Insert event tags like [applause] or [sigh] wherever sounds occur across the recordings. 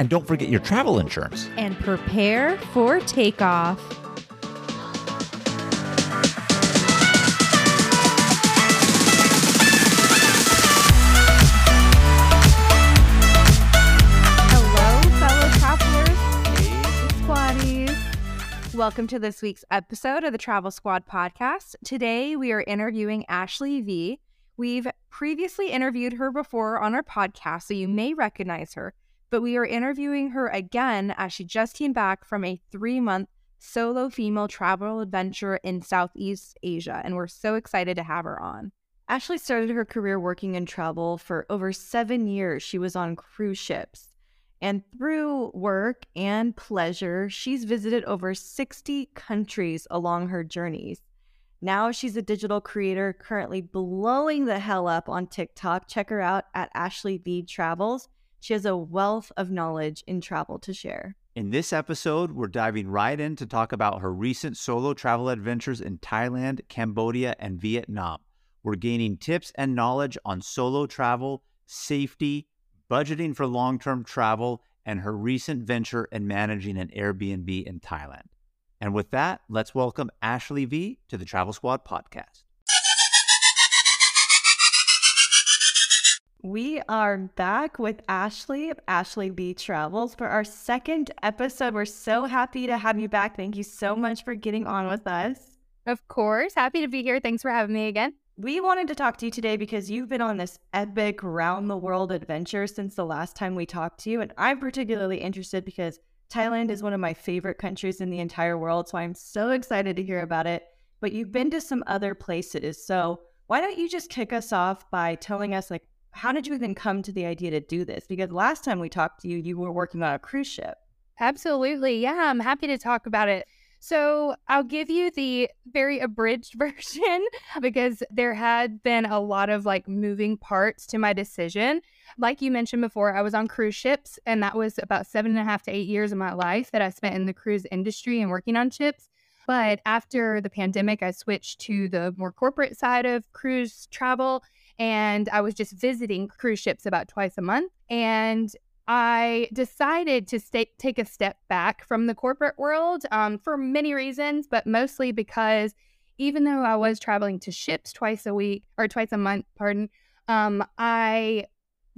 And don't forget your travel insurance. and prepare for takeoff. Hello, fellow travelers, squaddies. Welcome to this week's episode of the Travel Squad podcast. Today we are interviewing Ashley V. We've previously interviewed her before on our podcast, so you may recognize her, but we are interviewing her again as she just came back from a three month solo female travel adventure in Southeast Asia, and we're so excited to have her on. Ashley started her career working in travel for over seven years. She was on cruise ships. And through work and pleasure, she's visited over 60 countries along her journeys. Now she's a digital creator currently blowing the hell up on TikTok. Check her out at Ashley V Travels. She has a wealth of knowledge in travel to share. In this episode, we're diving right in to talk about her recent solo travel adventures in Thailand, Cambodia, and Vietnam. We're gaining tips and knowledge on solo travel, safety, budgeting for long term travel, and her recent venture in managing an Airbnb in Thailand. And with that, let's welcome Ashley V to the Travel Squad podcast. We are back with Ashley of Ashley V Travels for our second episode. We're so happy to have you back. Thank you so much for getting on with us. Of course, happy to be here. Thanks for having me again. We wanted to talk to you today because you've been on this epic round the world adventure since the last time we talked to you. And I'm particularly interested because Thailand is one of my favorite countries in the entire world. So I'm so excited to hear about it. But you've been to some other places. So why don't you just kick us off by telling us, like, how did you even come to the idea to do this? Because last time we talked to you, you were working on a cruise ship. Absolutely. Yeah, I'm happy to talk about it. So, I'll give you the very abridged [laughs] version because there had been a lot of like moving parts to my decision. Like you mentioned before, I was on cruise ships, and that was about seven and a half to eight years of my life that I spent in the cruise industry and working on ships. But after the pandemic, I switched to the more corporate side of cruise travel and I was just visiting cruise ships about twice a month. And I decided to stay, take a step back from the corporate world um, for many reasons, but mostly because even though I was traveling to ships twice a week or twice a month, pardon, um, I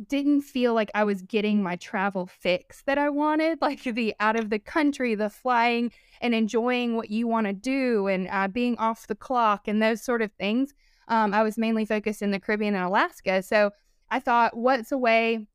didn't feel like I was getting my travel fix that I wanted, [laughs] like the out of the country, the flying and enjoying what you want to do and uh, being off the clock and those sort of things. Um, I was mainly focused in the Caribbean and Alaska. So I thought, what's a way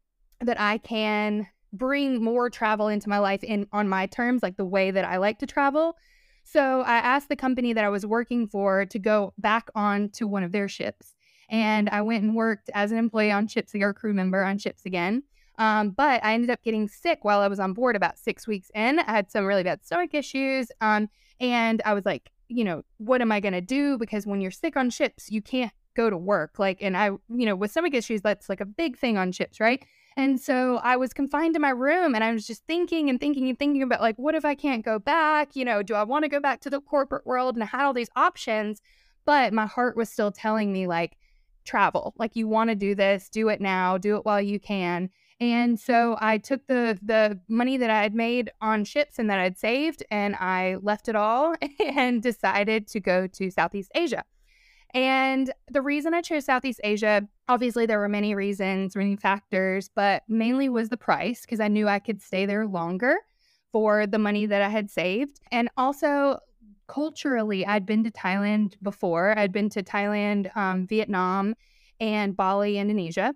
that I can bring more travel into my life in on my terms, like the way that I like to travel? So I asked the company that I was working for to go back on to one of their ships. And I went and worked as an employee on ships, or crew member on ships again. Um, but I ended up getting sick while I was on board about six weeks in. I had some really bad stomach issues. Um, and I was like, you know, what am I going to do? Because when you're sick on ships, you can't go to work. Like, and I, you know, with stomach issues, that's like a big thing on ships, right? And so I was confined to my room and I was just thinking and thinking and thinking about like, what if I can't go back? You know, do I want to go back to the corporate world? And I had all these options, but my heart was still telling me like, travel. Like you want to do this, do it now, do it while you can. And so I took the the money that I had made on ships and that I'd saved and I left it all [laughs] and decided to go to Southeast Asia. And the reason I chose Southeast Asia, obviously there were many reasons, many factors, but mainly was the price because I knew I could stay there longer for the money that I had saved. And also culturally, I'd been to Thailand before. I'd been to Thailand, um, Vietnam, and Bali, Indonesia.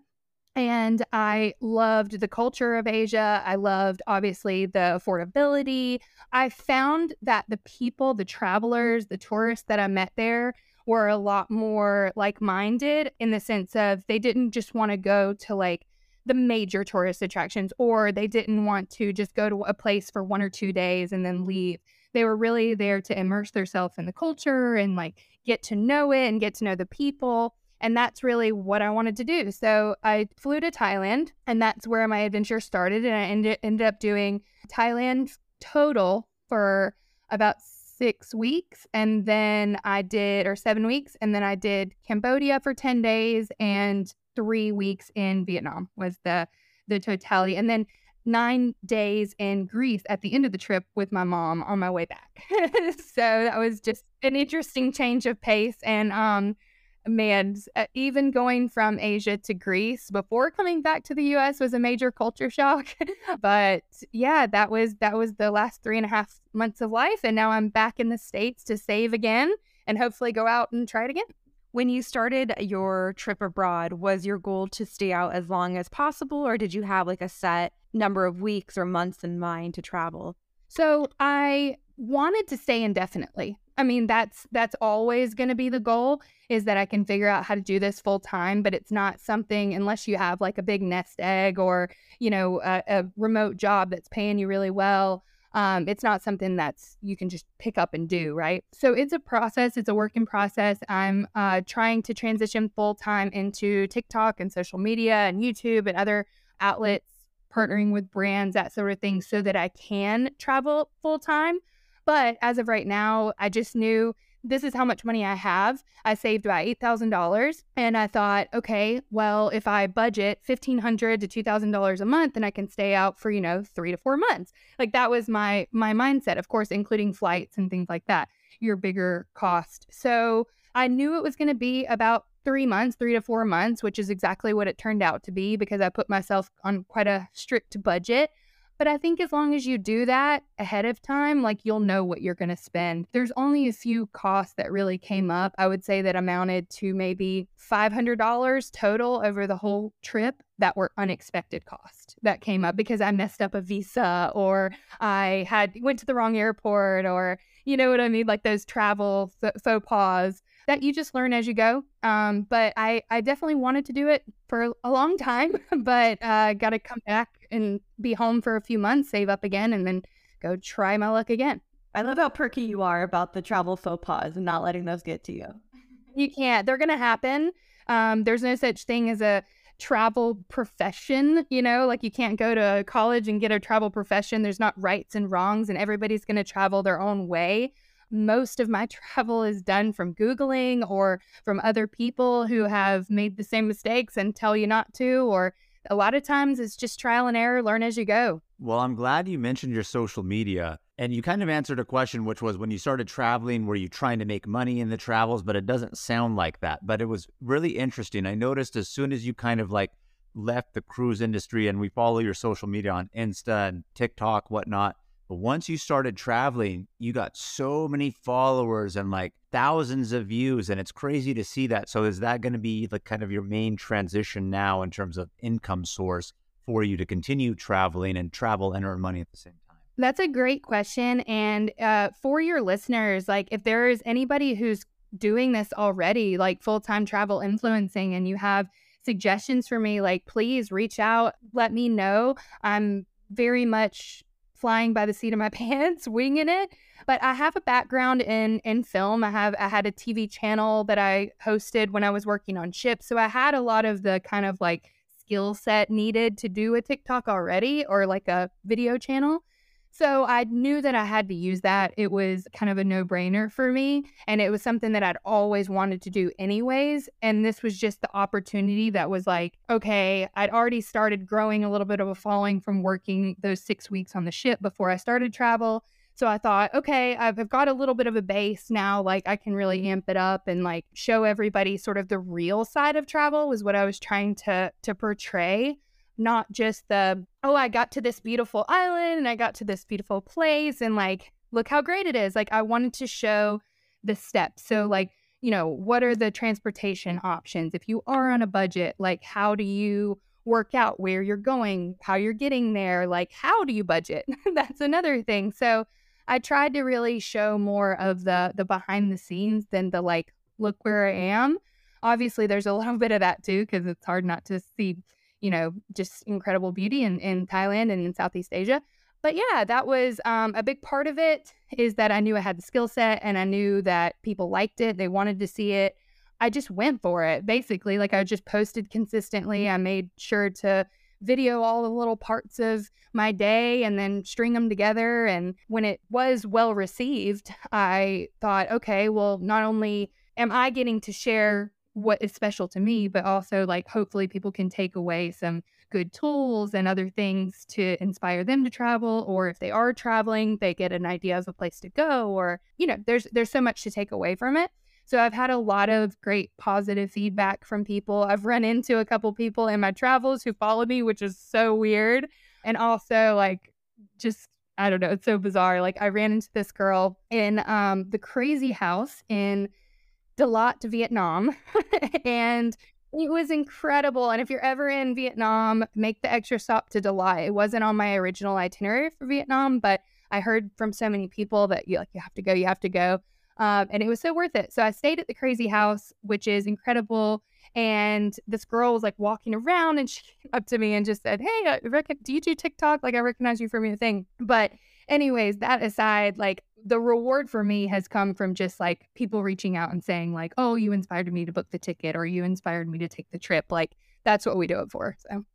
And I loved the culture of Asia. I loved, obviously, the affordability. I found that the people, the travelers, the tourists that I met there were a lot more like minded in the sense of they didn't just want to go to like the major tourist attractions or they didn't want to just go to a place for one or two days and then leave. They were really there to immerse themselves in the culture and like get to know it and get to know the people. And that's really what I wanted to do. So I flew to Thailand, and that's where my adventure started. And I ended, ended up doing Thailand total for about six weeks. And then I did, or seven weeks. And then I did Cambodia for 10 days and three weeks in Vietnam was the the totality. And then nine days in Greece at the end of the trip with my mom on my way back. [laughs] so that was just an interesting change of pace. And um, man, even going from Asia to Greece before coming back to the US was a major culture shock. [laughs] but yeah, that was that was the last three and a half months of life. And now I'm back in the States to save again and hopefully go out and try it again. When you started your trip abroad, was your goal to stay out as long as possible, or did you have like a set number of weeks or months in mind to travel? So I wanted to stay indefinitely. I mean, that's that's always going to be the goal is that I can figure out how to do this full time, but it's not something unless you have like a big nest egg or, you know, a, a remote job that's paying you really well. Um, it's not something that's you can just pick up and do, right? So it's a process, it's a working process. I'm uh, trying to transition full time into TikTok and social media and YouTube and other outlets, partnering with brands, that sort of thing, so that I can travel full time. But as of right now, I just knew this is how much money I have. I saved about $8,000 and I thought, okay, well, if I budget 1,500 to $2,000 a month, then I can stay out for, you know, three to four months. Like that was my, my mindset, of course, including flights and things like that, your bigger cost. So I knew it was going to be about three months, three to four months, which is exactly what it turned out to be because I put myself on quite a strict budget. But I think as long as you do that ahead of time, like you'll know what you're going to spend. There's only a few costs that really came up. I would say that amounted to maybe $500 total over the whole trip that were unexpected costs that came up because I messed up a visa or I had went to the wrong airport or you know what I mean like those travel faux pas that you just learn as you go. Um, but I, I definitely wanted to do it for a long time, [laughs] but uh, got to come back and be home for a few months, save up again, and then go try my luck again. I love how perky you are about the travel faux pas and not letting those get to you. You can't. They're going to happen. Um, there's no such thing as a travel profession, you know, like you can't go to college and get a travel profession. There's not rights and wrongs, and everybody's going to travel their own way most of my [laughs] travel is done from Googling or from other people who have made the same mistakes and tell you not to. Or a lot of times it's just trial and error, learn as you go. Well, I'm glad you mentioned your social media. And you kind of answered a question, which was when you started traveling, were you trying to make money in the travels? But it doesn't sound like that. But it was really interesting. I noticed as soon as you kind of like left the cruise industry and we follow your social media on Insta and TikTok, whatnot, but once you started traveling, you got so many followers and like thousands of views. And it's crazy to see that. So, is that going to be like kind of your main transition now in terms of income source for you to continue traveling and travel and earn money at the same time? That's a great question. And uh, for your listeners, like if there is anybody who's doing this already, like full time travel influencing, and you have suggestions for me, like please reach out, let me know. I'm very much flying by the seat of my [laughs] pants, winging it. But I have a background in in film. I have I had a TV channel that I hosted when I was working on ships. So I had a lot of the kind of like skill set needed to do a TikTok already or like a video channel. So I knew that I had to use that. It was kind of a no brainer for me. And it was something that I'd always wanted to do, anyways. And this was just the opportunity that was like, okay, I'd already started growing a little bit of a following from working those six weeks on the ship before I started travel. So I thought, okay, I've got a little bit of a base now. Like I can really amp it up and like show everybody sort of the real side of travel was what I was trying to to portray not just the, oh, I got to this beautiful island and I got to this beautiful place and like, look how great it is. Like, I wanted to show the steps. So, like, you know, what are the transportation options? If you are on a budget, like, how do you work out where you're going, how you're getting there? Like, how do you budget? [laughs] That's another thing. So, I tried to really show more of the the behind the scenes than the like look where I am. Obviously, there's a little [laughs] bit of that too because it's hard not to see you know, just incredible beauty in, in Thailand and in Southeast Asia. But yeah, that was um, a big part of it is that I knew I had the skill set and I knew that people liked it. They wanted to see it. I just went for it basically. Like I just posted consistently. I made sure to video all the little parts of my day and then string them together. And when it was well received, I thought, okay, well, not only am I getting to share what is special to me, but also like hopefully people can take away some good tools and other things to inspire them to travel or if they are traveling, they get an idea of a place to go or you know, there's there's so much to take away from it. So I've had a lot of great positive feedback from people. I've run into a couple people in my travels who follow me, which is so weird. And also like just I don't know, it's so bizarre. Like I ran into this girl in um the crazy house in Dalat, Vietnam. [laughs] and it was incredible. And if you're ever in Vietnam, make the extra stop to Dalat. It wasn't on my original itinerary for Vietnam, but I heard from so many people that you like you have to go, you have to go. Um, and it was so worth it. So I stayed at the Crazy House, which is incredible. And this girl was like walking around, and [laughs] she came up to me and just said, "Hey, I rec- do you do TikTok? Like I recognize you from your thing." But anyways, that aside, like the reward for me has come from just like people reaching out and saying like, "Oh, you inspired me to book the ticket or you inspired me to take the trip." Like that's what we do it for. So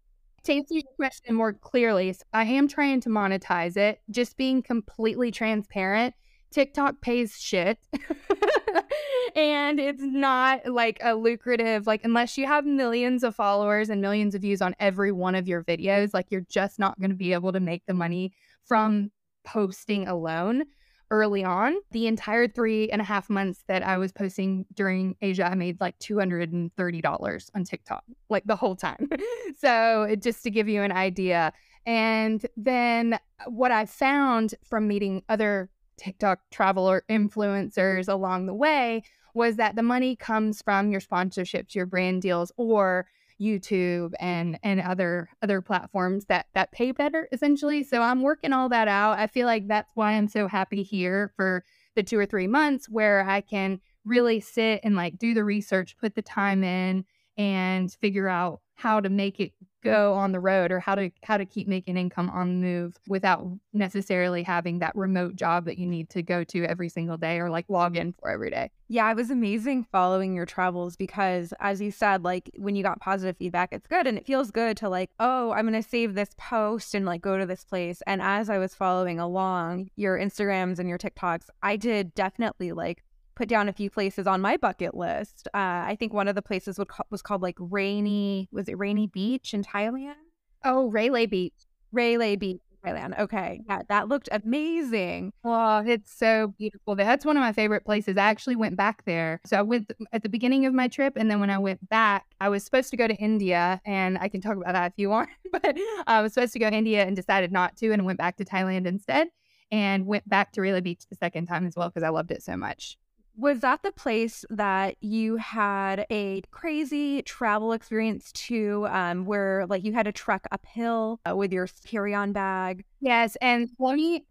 to answer your question more clearly, I am trying to monetize it. Just being completely transparent, TikTok pays shit. [laughs] and it's not like a lucrative like unless you have millions of followers and millions of views on every one of your videos like you're just not going to be able to make the money from posting alone early on. The entire three and a half months that I was posting during Asia, I made like $230 on TikTok, like the whole time. [laughs] so, just to give you an idea. And then uh, what I found from meeting other TikTok traveler influencers along the way was that the money comes from your sponsorships, your brand deals, or YouTube and and other other platforms that that pay better essentially. So I'm working all that out. I feel like that's why I'm so happy here for the 2 or 3 months where I can really sit and like do the research, put the time in and figure out how to make it go on the road or how to how to keep making income on the move without necessarily having that remote job that you need to go to every single day or like log in for every day. Yeah, it was amazing following your travels because as you said like when you got positive feedback it's good and it feels good to like oh, I'm to save this post and like go to this place and as I was following along your Instagrams and your TikToks, I did definitely like put down a few places on my bucket list. Uh, I think one of the places would, was called like Rainy, was it Rainy Beach in Thailand? Oh, Railay Beach. Railay Beach. In Thailand. Okay. Yeah, that looked amazing. Oh, it's so beautiful. That's one of my favorite places. I actually went back there. So I went at the beginning of my trip. And then when I went back, I was supposed to go to India. And I can talk about that if you want. [laughs] but I was supposed to go to India and decided not to and went back to Thailand instead. And went back to Railay Beach the second time as well because I loved it so much. Was that the place that you had a crazy travel experience too, um, where like you had to trek uphill uh, with your carry-on bag? Yes, and let [laughs] me,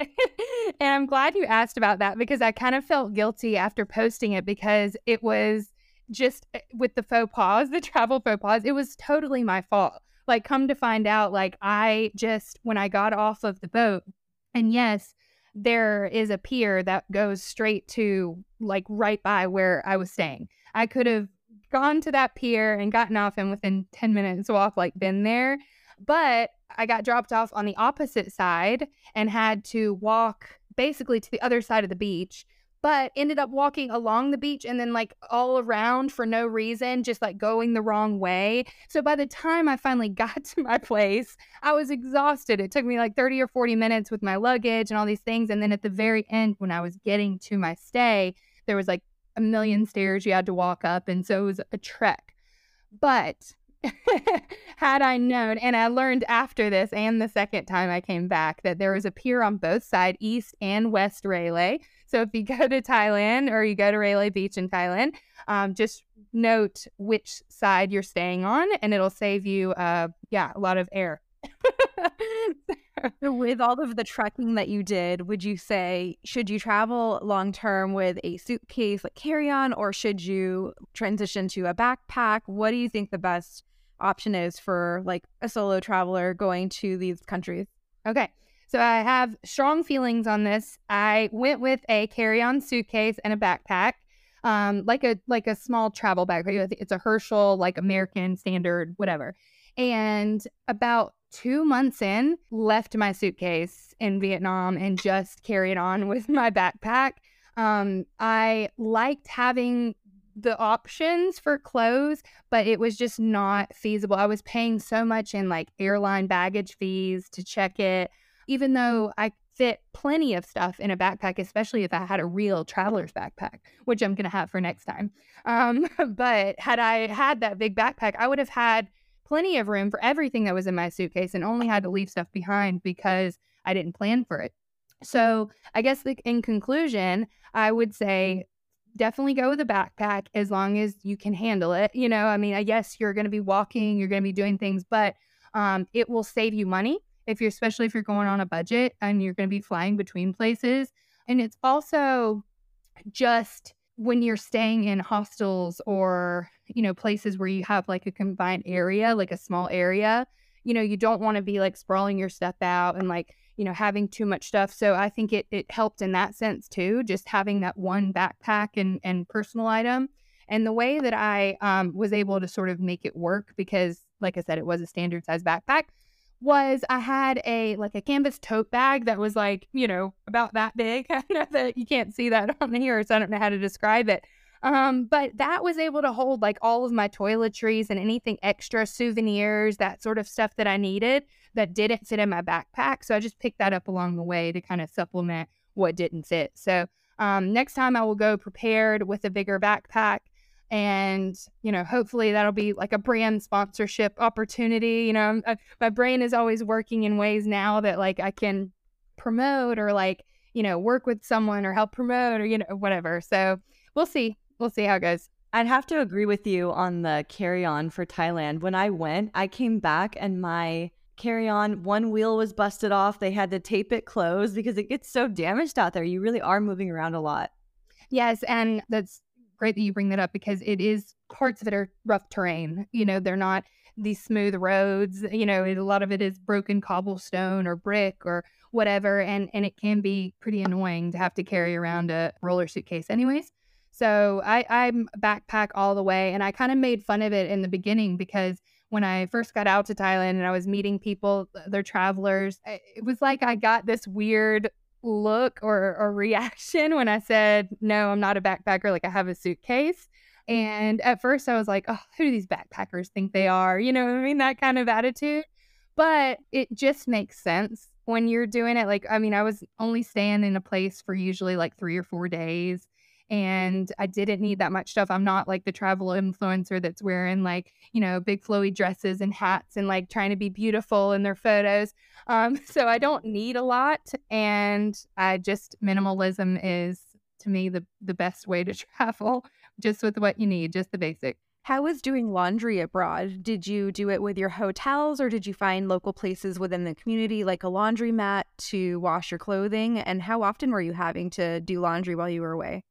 and I'm glad you asked about that because I kind of felt guilty after posting it because it was just eh, with the faux pas, [laughs] the travel faux pas, it was totally my fault. Like, come to find out, like I just when I got off of the boat, And yes, there is a pier that goes straight to like right by where I was staying. I could have gone to that pier and gotten off and within 10 minutes walk like been there but i got dropped off on the opposite side and had to walk basically to the other side of the beach but ended up walking along the beach and then like all around for no reason, just like going the wrong way. So by the time I finally [laughs] got to my place, I was exhausted. It took me like 30 or 40 minutes with my luggage and all these things. And then at the very end, when I was getting to my stay, there was like a million stairs you had to walk up. And so it was a trek. But [laughs] had I known, and I learned after this and the second time I came back that there was a pier on both sides, east and west Railay. So if you go to Thailand or you go to Railay Beach in Thailand, um, just note which side you're staying on, and it'll save you, uh, yeah, a lot of air. [laughs] with all of the trekking that you did, would you say should you travel long term with a suitcase like carry on, or should you transition to a backpack? What do you think the best option is for like a solo traveler going to these countries? Okay. So I have strong feelings on this. I went with a carry-on suitcase and a backpack, um, like a like a small travel bag. It's a Herschel, like American standard, whatever. And about two months in, left my suitcase in Vietnam and just carried on [laughs] with my backpack. Um, I liked having the options for clothes, but it was just not feasible. I was paying so much in like airline baggage fees to check it, even though I fit plenty of stuff in a backpack, especially if I had a real traveler's backpack, which I'm going to have for next time. Um, [laughs] but had I had that big backpack, I would have had plenty of room for everything that was in my suitcase and only had to leave stuff behind because I didn't plan for it. So, I guess in conclusion, I would say definitely go with a backpack as long as you can handle it. You know, I mean, yes, you're going to be walking, you're going to be doing things, but um, it will save you money if you're, especially if you're going on a budget and you're going to be flying between places. And it's also just when you're staying in hostels or, you know, places where you have like a combined area, like a small area, you know, you don't want to be like sprawling your stuff out and like, you know, having too much stuff. So I think it it helped in that sense too, just having that one backpack and and personal item. And the way that I um, was able to sort of make it work, because like I said, it was a standard size backpack, was I had a like a canvas tote bag that was like, you know, about that big. [laughs] I know that you can't see that on here, so I don't know how to describe it. Um, but that was able to hold like all of my toiletries and anything extra, souvenirs, that sort of stuff that I needed that didn't fit in my backpack. So I just picked that up along the way to kind of supplement what didn't fit. So um, next time I will go prepared with a bigger backpack. And, you know, hopefully that'll be like a brand sponsorship opportunity. You know, I, my brain is always working in ways now that like I can promote or like, you know, work with someone or help promote or, you know, whatever. So we'll see. We'll see how it goes. I'd have to agree with you on the carry on for Thailand. When I went, I came back and my carry on. One wheel was busted off. They had to tape it closed because it gets so damaged out there. You really are moving around a lot. Yes. And that's great that you bring that up because it is parts of it are rough terrain. You know, they're not these smooth roads. You know, a lot of it is broken cobblestone or brick or whatever. And, and it can be pretty annoying to have to carry around a roller suitcase, anyways. So I, I'm backpack all the way. And I kind of made fun of it in the beginning because when I first got out to Thailand and I was meeting people, they're travelers, eh, it was like I got this weird look or, or reaction when I said, No, I'm not a backpacker. Like I have a suitcase. Mm-hmm. And at first I was like, Oh, who do these backpackers think they are? You know what I mean? That kind of attitude. But it just makes sense when you're doing it. Like, I mean, I was only staying in a place for usually like three or four days and I didn't need that much stuff. I'm not like the travel influencer that's wearing like, you know, big flowy dresses and hats and like trying to be beautiful in their photos. Um, [laughs] so I don't need a lot. And I just minimalism is to me the the best way to [laughs] travel, just with what you need, just the basic. How was doing laundry abroad? Did you do it with your hotels or did you find local places within the community like a laundromat to wash your clothing? And how often were you having to do laundry while you were away?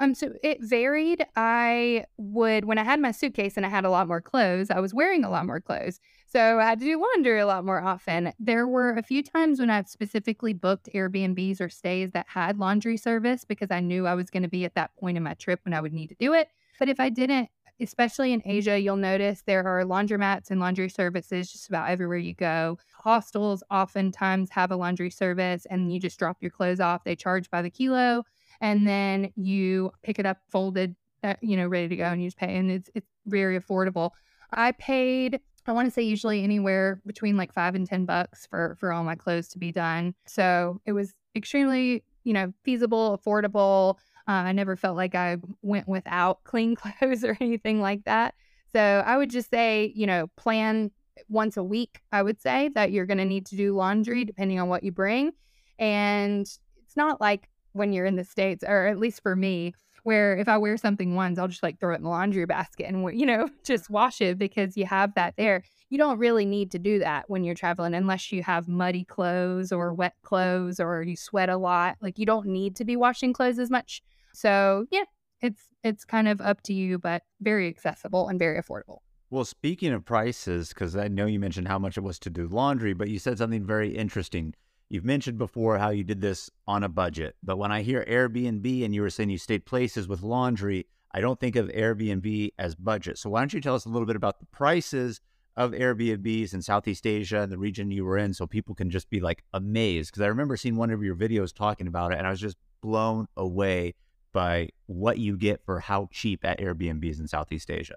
Um, so it varied. I would when I had my suitcase and I had a lot more clothes, I was wearing a lot more clothes. So I had to do laundry a lot more often. There were a few times when I've specifically booked Airbnbs or stays that had laundry service because I knew I was going to be at that point in my trip when I would need to do it. But if I didn't, especially in Asia, you'll notice there are laundromats and laundry services just about everywhere you go. Hostels oftentimes have a laundry service and you just drop your clothes off. They charge by the kilo and then you pick it up folded, uh, you know, ready to go, and you just pay, and it's it's very affordable. I paid. I want to say usually anywhere between like five and ten bucks for for all my clothes to be done. So it was extremely, you know, feasible, affordable. Uh, I never felt like I went without [laughs] clean clothes or anything like that. So I would just say, you know, plan once a week. I would say that you're going to need to do laundry depending on what you bring, and it's not like when you're in the States, or at least for me, where if I wear something once, I'll just like throw it in the laundry basket and, you know, [laughs] just mm-hmm. wash it because you have that there. You don't really need to do that when you're traveling unless you have muddy clothes or wet clothes or you sweat a lot. Like you don't need to be washing clothes as much. So, yeah, it's it's kind of up to you, but very accessible and very affordable. Well, speaking of prices, because I know you mentioned how much it was to do laundry, but you said something very interesting. You've mentioned before how you did this on a budget, but when I hear Airbnb and you were saying you stayed places with laundry, I don't think of Airbnb as budget. So why don't you tell us a little bit about the prices of Airbnbs in Southeast Asia and the region you were in so people can just be like amazed? Because I remember seeing one of your videos talking about it and I was just blown away by what you get for how cheap at Airbnbs in Southeast Asia.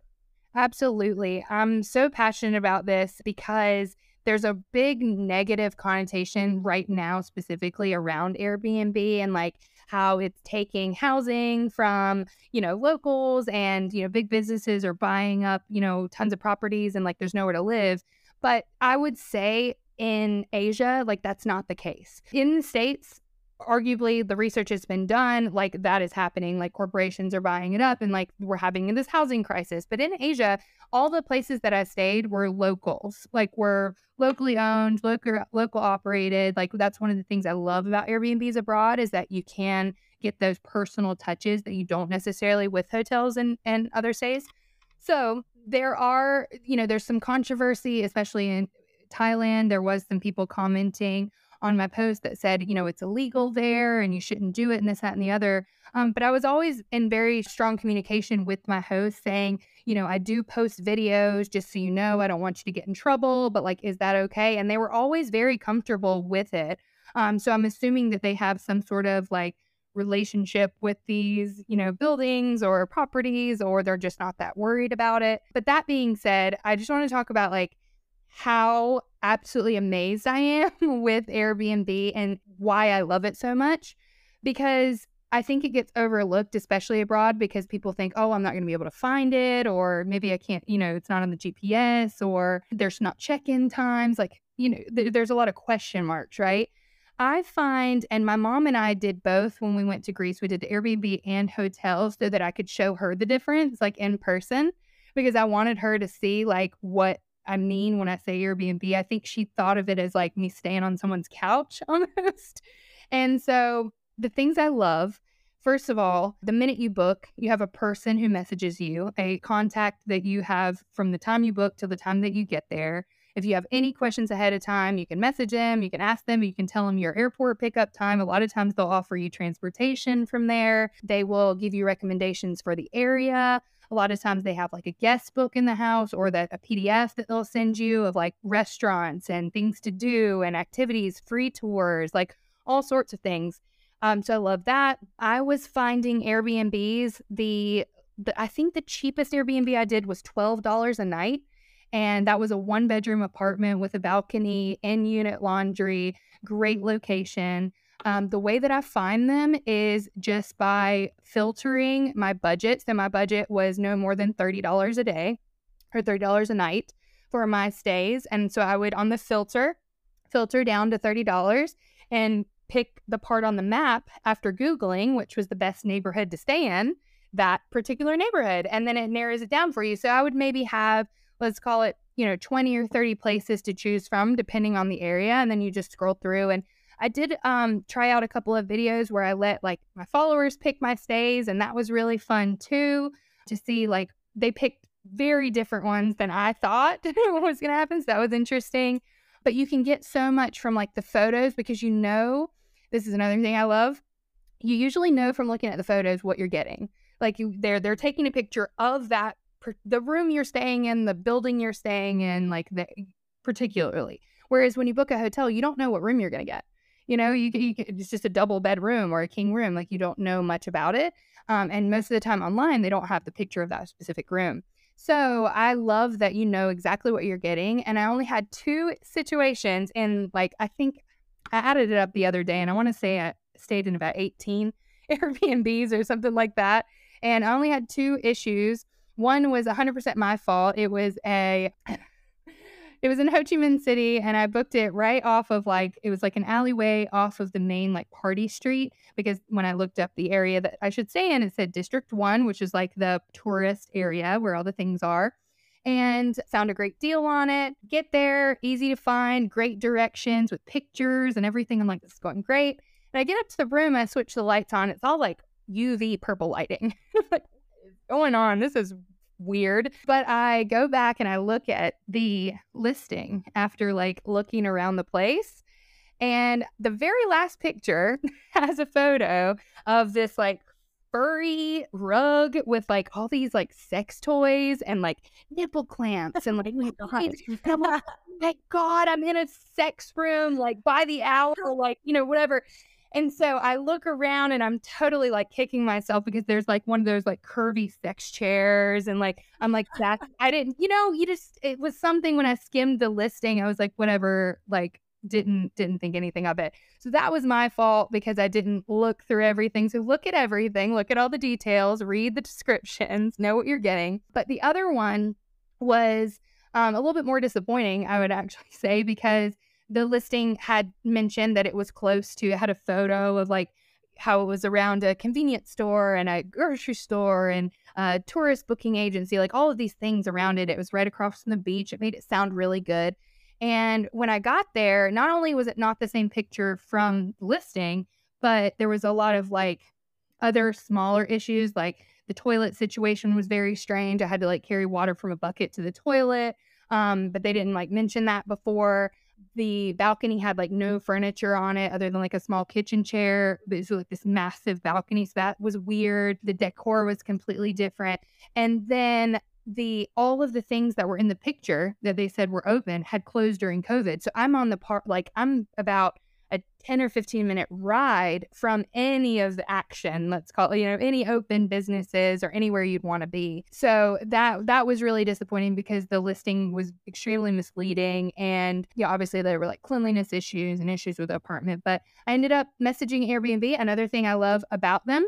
Absolutely. I'm so passionate about this because there's a big negative connotation right now, specifically around Airbnb and like how it's taking housing from, you know, locals and, you know, big businesses are buying up, you know, tons of properties and like there's nowhere to live. But I would say in Asia, like that's not the case. In the States, arguably the research has been done like that is happening like corporations are buying it up and like we're having this housing crisis. But in asia all the places that i stayed were locals like were locally owned local local operated. Like that's one of the things i love about airbnbs abroad is that you can get those personal touches that you don't necessarily with hotels and and other stays. So there are you know there's some controversy especially in thailand. There was some people commenting on my post that said, you know, it's illegal there and you shouldn't do it and this, that, and the other. Um, but I was always in very strong communication with my host saying, you know, I do post videos just so you know, I don't want you to get in trouble, but like, is that okay? And they were always very comfortable with it. Um, so I'm assuming that they have some sort of like relationship with these, you know, buildings or properties, or they're just not that worried about it. But that being said, I just want to talk about like how absolutely amazed I am [laughs] with Airbnb and why I love it so much because I think it gets overlooked, especially abroad, because people think, oh, I'm not going to be able to find it, or maybe I can't, you know, it's not on the GPS, or there's not check in times. Like, you know, th- there's a lot of question marks, right? I find, and my mom and I did both when we went to Greece, we did Airbnb and hotels so that I could show her the difference, like in person, because I wanted her to see like what I mean when I say Airbnb. I think she thought of it as like me staying on someone's couch [laughs] almost. And so the things I love, first of all, the minute you book, you have a person who messages you, a contact that you have from the time you book till the time that you get there. If you have any questions ahead of time, you can message them, you can ask them, you can tell them your airport pickup time. A lot of times they'll offer you transportation from there. They will give you recommendations for the area. A lot of times they have like a guest book in the house or that a PDF that they'll send you of like restaurants and things to do and activities, free tours, like all sorts of things. Um, so I love that. I was finding Airbnbs. The, the I think the cheapest Airbnb I did was twelve dollars a night, and that was a one bedroom apartment with a balcony, in unit laundry, great location. Um, the way that I find them is just by filtering my budget. So my budget was no more than $30 a day or $30 a night for my stays. And so I would on the filter, filter down to $30 and pick the part on the map after Googling, which was the best neighborhood to stay in, that particular neighborhood. And then it narrows it down for you. So I would maybe have, let's call it, you know, 20 or 30 places to choose from, depending on the area. And then you just scroll through and I did um, try out a couple of videos where I let like my followers pick my stays, and that was really fun too to see like they picked very different ones than I thought [laughs] was going to happen. So that was interesting. But you can get so much from like the photos because you know, this is another thing I love. You usually know from looking at the photos what you're getting. Like you, they're they're taking a picture of that the room you're staying in, the building you're staying in, like the particularly. Whereas when you book a hotel, you don't know what room you're going to get. You know, you, you it's just a double bedroom or a king room. Like you don't know much about it. Um, and most of the time online, they don't have the picture of that specific room. So I love that you know exactly what you're getting. And I only had two situations, and like I think I added it up the other day, and I want to say I stayed in about 18 [laughs] Airbnbs or something like that. And I only had two issues. One was 100% my fault. It was a it was in Ho Chi Minh City, and I booked it right off of like it was like an alleyway off of the main like party street. Because when I looked up the area that I should stay in, it said District One, which is like the tourist area where all the things are. And found a great deal on it. Get there, easy to find, great directions with pictures and everything. I'm like, this is going great. And I get up to the room, I switch the lights on. It's all like UV purple lighting. [laughs] like, going on? This is weird. But I go back and I look at the listing after like looking around the place. And the very last picture [laughs] has a photo of this like furry rug with like all these like sex toys and like nipple clamps and like, [laughs] oh [laughs] I'm like, oh thank God I'm in a sex room like by the hour, like, you know, whatever. And so I look around and I'm totally like kicking myself because there's like one of those like curvy sex chairs. And like, I'm like, that [laughs] I didn't, you know, you just, it was something when I skimmed the listing, I was like, whatever, like, didn't didn't think anything of it. So that was my fault because I didn't look through everything. So look at everything, look at all the details, read the descriptions, know what you're getting. But the other one was um, a little bit more disappointing, I would actually [laughs] say, because the listing had mentioned that it was close to, it had a photo of like how it was around a convenience store and a grocery store and a tourist booking agency, like all of these things around it. It was right across from the beach. It made it sound really good. And when I got there, not only was it not the same picture from the listing, but there was a lot of like other smaller issues, like the toilet situation was very strange. I had to like carry water from a bucket to the toilet. Um, but they didn't like mention that before the balcony had like no mm. furniture on it other than like a small kitchen chair. It was like this massive balcony. So that was weird. The decor was completely different. And then the all of the things that were in the picture that they said were open had closed during COVID. So I'm on the part like I'm about a 10 or 15 minute ride from any of the action let's call it you know any open businesses or anywhere you'd want to be. So that that was really disappointing because the listing was extremely misleading and yeah obviously there were like cleanliness issues and issues with the apartment but i ended up messaging airbnb another thing i love about them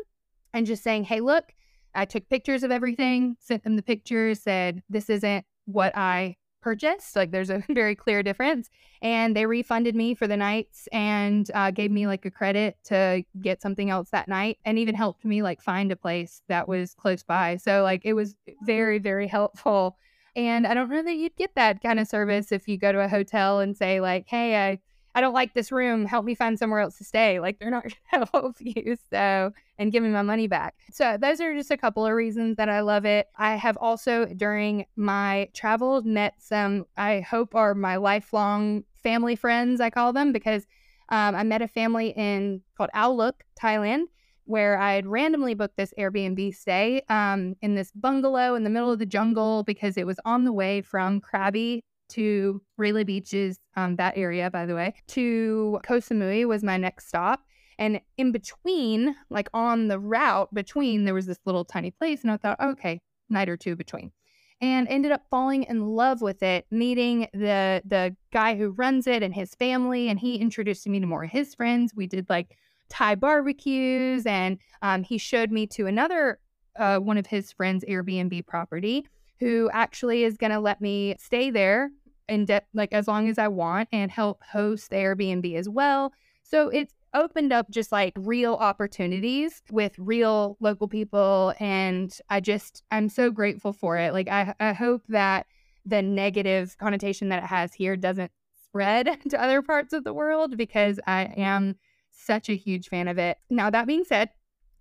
and just saying hey look i took pictures of everything sent them the pictures said this isn't what i purchased. Like there's a [laughs] very clear difference. And they refunded me for the nights and uh, gave me like a credit to get something else that night and even helped me like find a place that was close by. So like it was very, very helpful. And I don't know that you'd get that kind of service if you go to a hotel and say, like, hey, I I don't like this room. Help me find somewhere else to stay. Like they're not going [laughs] to help you. So, and give me my money back. So, those are just a couple of reasons that I love it. I have also, during my travels, met some, I hope are my lifelong family friends, I call them, because um, I met a family in called Luk, Thailand, where I had randomly booked this Airbnb stay um, in this bungalow in the middle of the jungle because it was on the way from Krabi to Railay Beaches, um, that area, by the way, to Koh Samui was my next stop. And in between, like on the route between, there was this little tiny place. And I thought, okay, night or two between. And ended up falling in love with it, meeting the the guy who runs it and his family. And he introduced me to more of his friends. We did like Thai barbecues, and um, he showed me to another uh, one of his friends' Airbnb property who actually is going to let me stay there and de- like as long as I want and help host the Airbnb as well. So it's opened up just like real opportunities with real local people and I just I'm so grateful for it. Like I I hope that the negative connotation that it has here doesn't spread [laughs] to other parts of the world because I am such a huge fan of it. Now, that being said,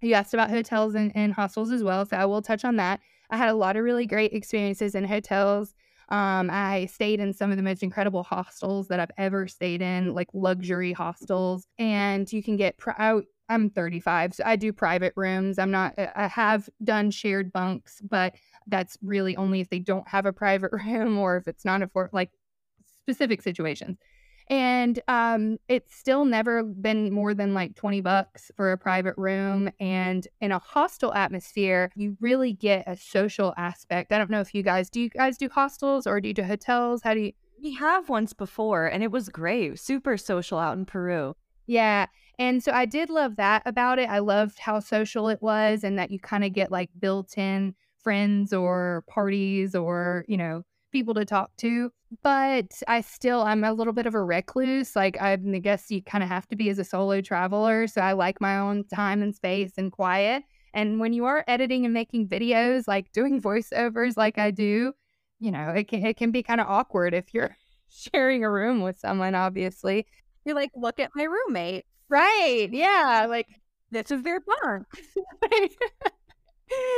you asked about hotels and, and hostels as well, so I will touch on that. I had a lot of really great experiences in hotels. Um, I stayed in some of the most incredible hostels that I've ever stayed in, like luxury hostels. And you can get, pri- I, I'm 35, so I do private rooms. I'm not, I have done shared bunks, but that's really only if they don't have a private [laughs] room or if it's not a for like specific situations and um, it's still never been more than like 20 bucks for a private room. And in a hostel atmosphere you really get a social aspect. I don't know if you guys do you guys do hostels or do you do hotels? How do you we have once before and it was great. Super social out in peru. Yeah. And so i did love that about it. I loved how social it was and that you kind of get like built in friends or parties or you know people to talk to, but I still I'm a little bit of a recluse. Like I, I guess you kind of have to be as a solo traveler, so I like my own time and space and quiet. And when you are editing and making videos, like doing [laughs] voiceovers like I do, you know, it can it can be kind of awkward if you're [laughs] sharing a room with someone obviously. You're like, "Look at my roommate." Right. Yeah, like this is their bunk. [laughs]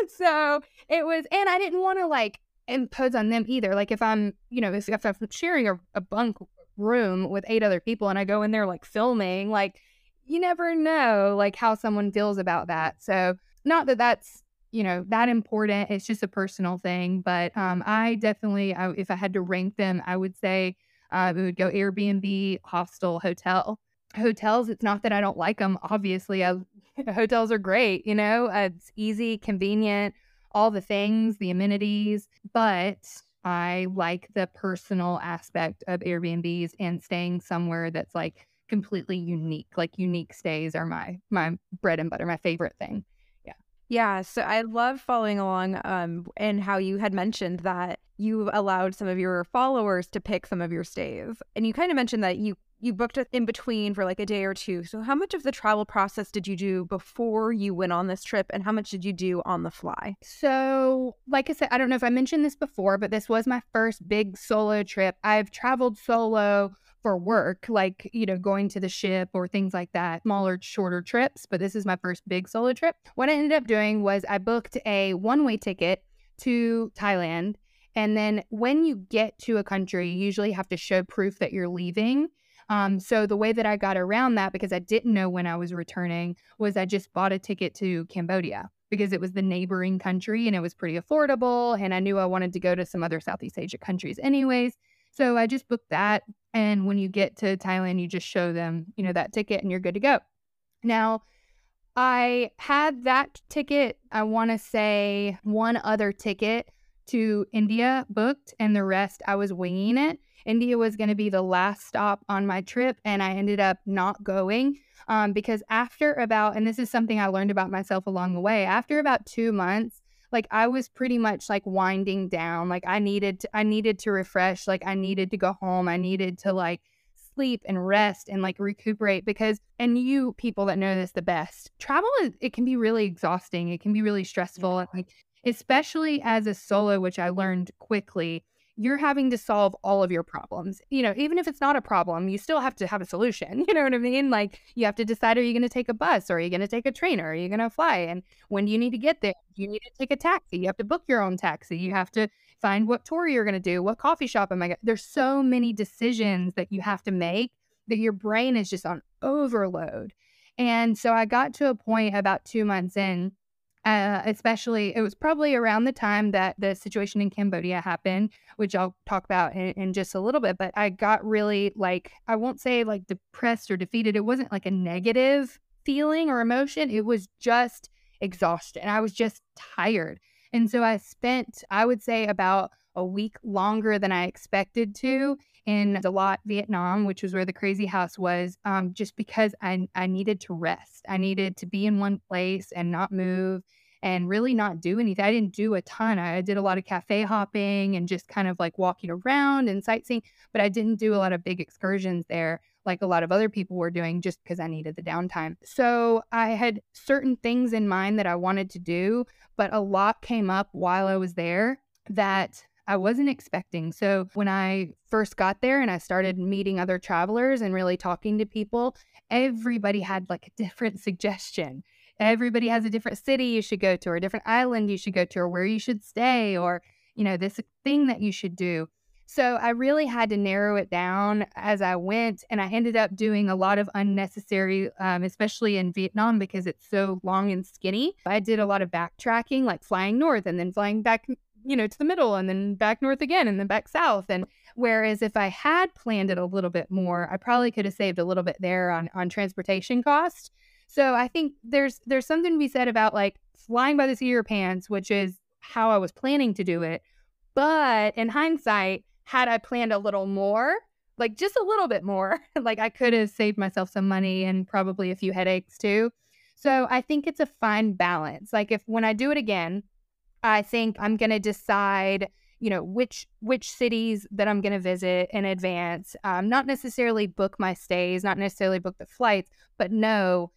so it was and I didn't want to like impose on them either. Like if I'm, you know, if, I'm sharing a, a bunk room with eight other people and I go in there like filming, like you never know like how someone feels about that. So not that that's you know that important. It's just a personal thing. But um, I definitely, I, if I had to rank them, I would say uh, it would go Airbnb, hostel, hotel. Hotels. It's not that I don't like them. Obviously, I, [laughs] hotels are great. You know, uh, it's easy, convenient all the things, the amenities, but I like the personal aspect of Airbnbs and staying somewhere that's like completely unique. Like unique stays are my my bread and butter, my favorite thing. Yeah. Yeah, so I love following along um and how you had mentioned that you allowed some of your followers to pick some of your stays. And you kind of mentioned that you you booked it in between for like a day or two. So how much of the travel process did you do before you went on this trip and how much did you do on the fly? So, like I said, I don't know if I mentioned this before, but this was my first big solo trip. I've traveled solo for work, like, you know, going to the ship or things like that, smaller, shorter trips, but this is my first big solo trip. What I ended up doing was I booked a one-way ticket to Thailand and then when you get to a country, you usually have to show proof that you're leaving. Um, so the way that I got around that, because I didn't know when I was returning, was I just bought a ticket to Cambodia because it was the neighboring country and it was pretty affordable. And I knew I wanted to go to some other Southeast Asia countries anyways. So I just booked that. And when you get to Thailand, you just show them, you know, that ticket and you're good to go. Now, I had that ticket, I want to say one other ticket to India booked, and the rest I was winging it. India was going to be the last stop on my trip, and I ended up not going um, because after about, and this is something I learned about myself along the way, after about two months, like I was pretty much like winding down. Like I needed, to, I needed to refresh. Like I needed to go home. I needed to like sleep and rest and like recuperate because and you people that know this the best travel is it can be really exhausting it can be really stressful like especially as a solo which i learned quickly you're having to solve all of your problems. You know, even if it's not a problem, you still have to have a solution. [laughs] You know what I mean? Like you have to decide are you going to take a bus or are you going to take a train or are you going to fly? And when do you need to get there? You need to take a taxi. You have to book your own taxi. You have to find what tour you're going to do. What coffee shop am I going There's so many decisions that you have to make that your brain is just on overload. And so I got to a point about two months in uh, especially it was probably around the time that the situation in Cambodia happened, which I'll talk about in, in, just a little bit. But I got really like, I won't say like depressed or defeated. It wasn't like a negative feeling or emotion, it was just exhaustion. I was just tired. And so I spent, I would say, about a week longer than I expected to in Dalat, Vietnam, which was where the crazy house was, um, just because I, I needed to rest. I needed to be in one place and not move and really not do anything. I didn't do a ton. I did a lot of cafe hopping and just kind of like walking around and sightseeing, but I didn't do a lot of big excursions there like a lot of other people were doing just because I needed the downtime. So I had certain things in mind that I wanted to do, but a lot came up while I was there that I wasn't expecting. So when I first got there and I started meeting other travelers and really talking to people, everybody had like a different [laughs] suggestion. Everybody has a different city you should go to, or a different island you should go to, or where you should stay, or, you know, this thing that you should do. So I really had to narrow it down as I went. And I ended up doing a lot of unnecessary, um, especially in Vietnam because it's so long and skinny. I did a lot of backtracking, like flying north and then flying back, you know, to the middle and then back north again and then back south. And whereas if I had planned it a little bit more, I probably could have saved a little bit there on, on transportation cost. So I think there's there's something to be said about like flying by the seat of your pants, which is how I was planning to do it. But in hindsight, had I planned a little more, like just a little bit more, [laughs] like I could have saved myself some money and probably a few headaches too. So I think it's a fine balance. Like if when I do it again, I think I'm going to decide, you know, which which cities that I'm going to visit in advance. Um, not necessarily book my stays, not necessarily book the flights, but know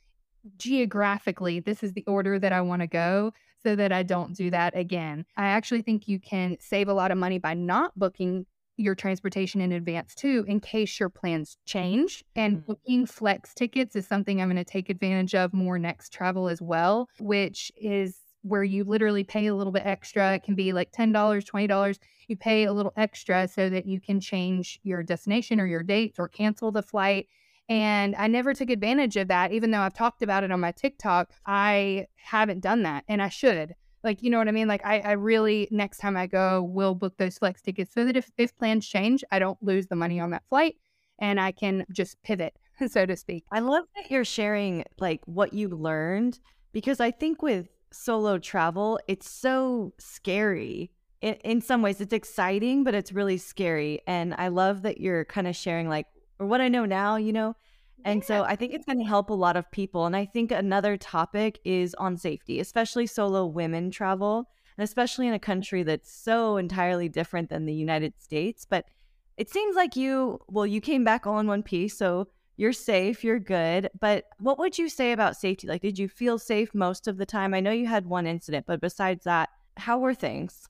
geographically this is the order that I want to go so that I don't do that again. I actually think you can save a lot of money by not booking your transportation in advance too, in case your plans change. And mm-hmm. booking flex tickets is something I'm going to take advantage of more next travel as well, which is where you literally pay a little bit extra. It can be like $10, $20. You pay a little extra so that you can change your destination or your dates or cancel the flight. And I never took advantage of that, even though I've talked about it on my TikTok. I haven't done that and I should. Like, you know what I mean? Like, I, I really, next time I go, will book those flex tickets so that if, if plans change, I don't lose the money on that flight and I can just pivot, [laughs] so to speak. I love that you're sharing like what you learned because I think with solo travel, it's so scary. In, in some ways, it's exciting, but it's really scary. And I love that you're kind of sharing like, or what I know now, you know, and yeah. so I think it's going to help a lot of people. And I think another topic is on safety, especially solo women travel, and especially in a country that's so entirely different than the United States. But it seems like you, well, you came back all in one piece. So you're safe, you're good. But what would you say about safety? Like, did you feel safe most of the time? I know you had one incident, but besides that, how were things?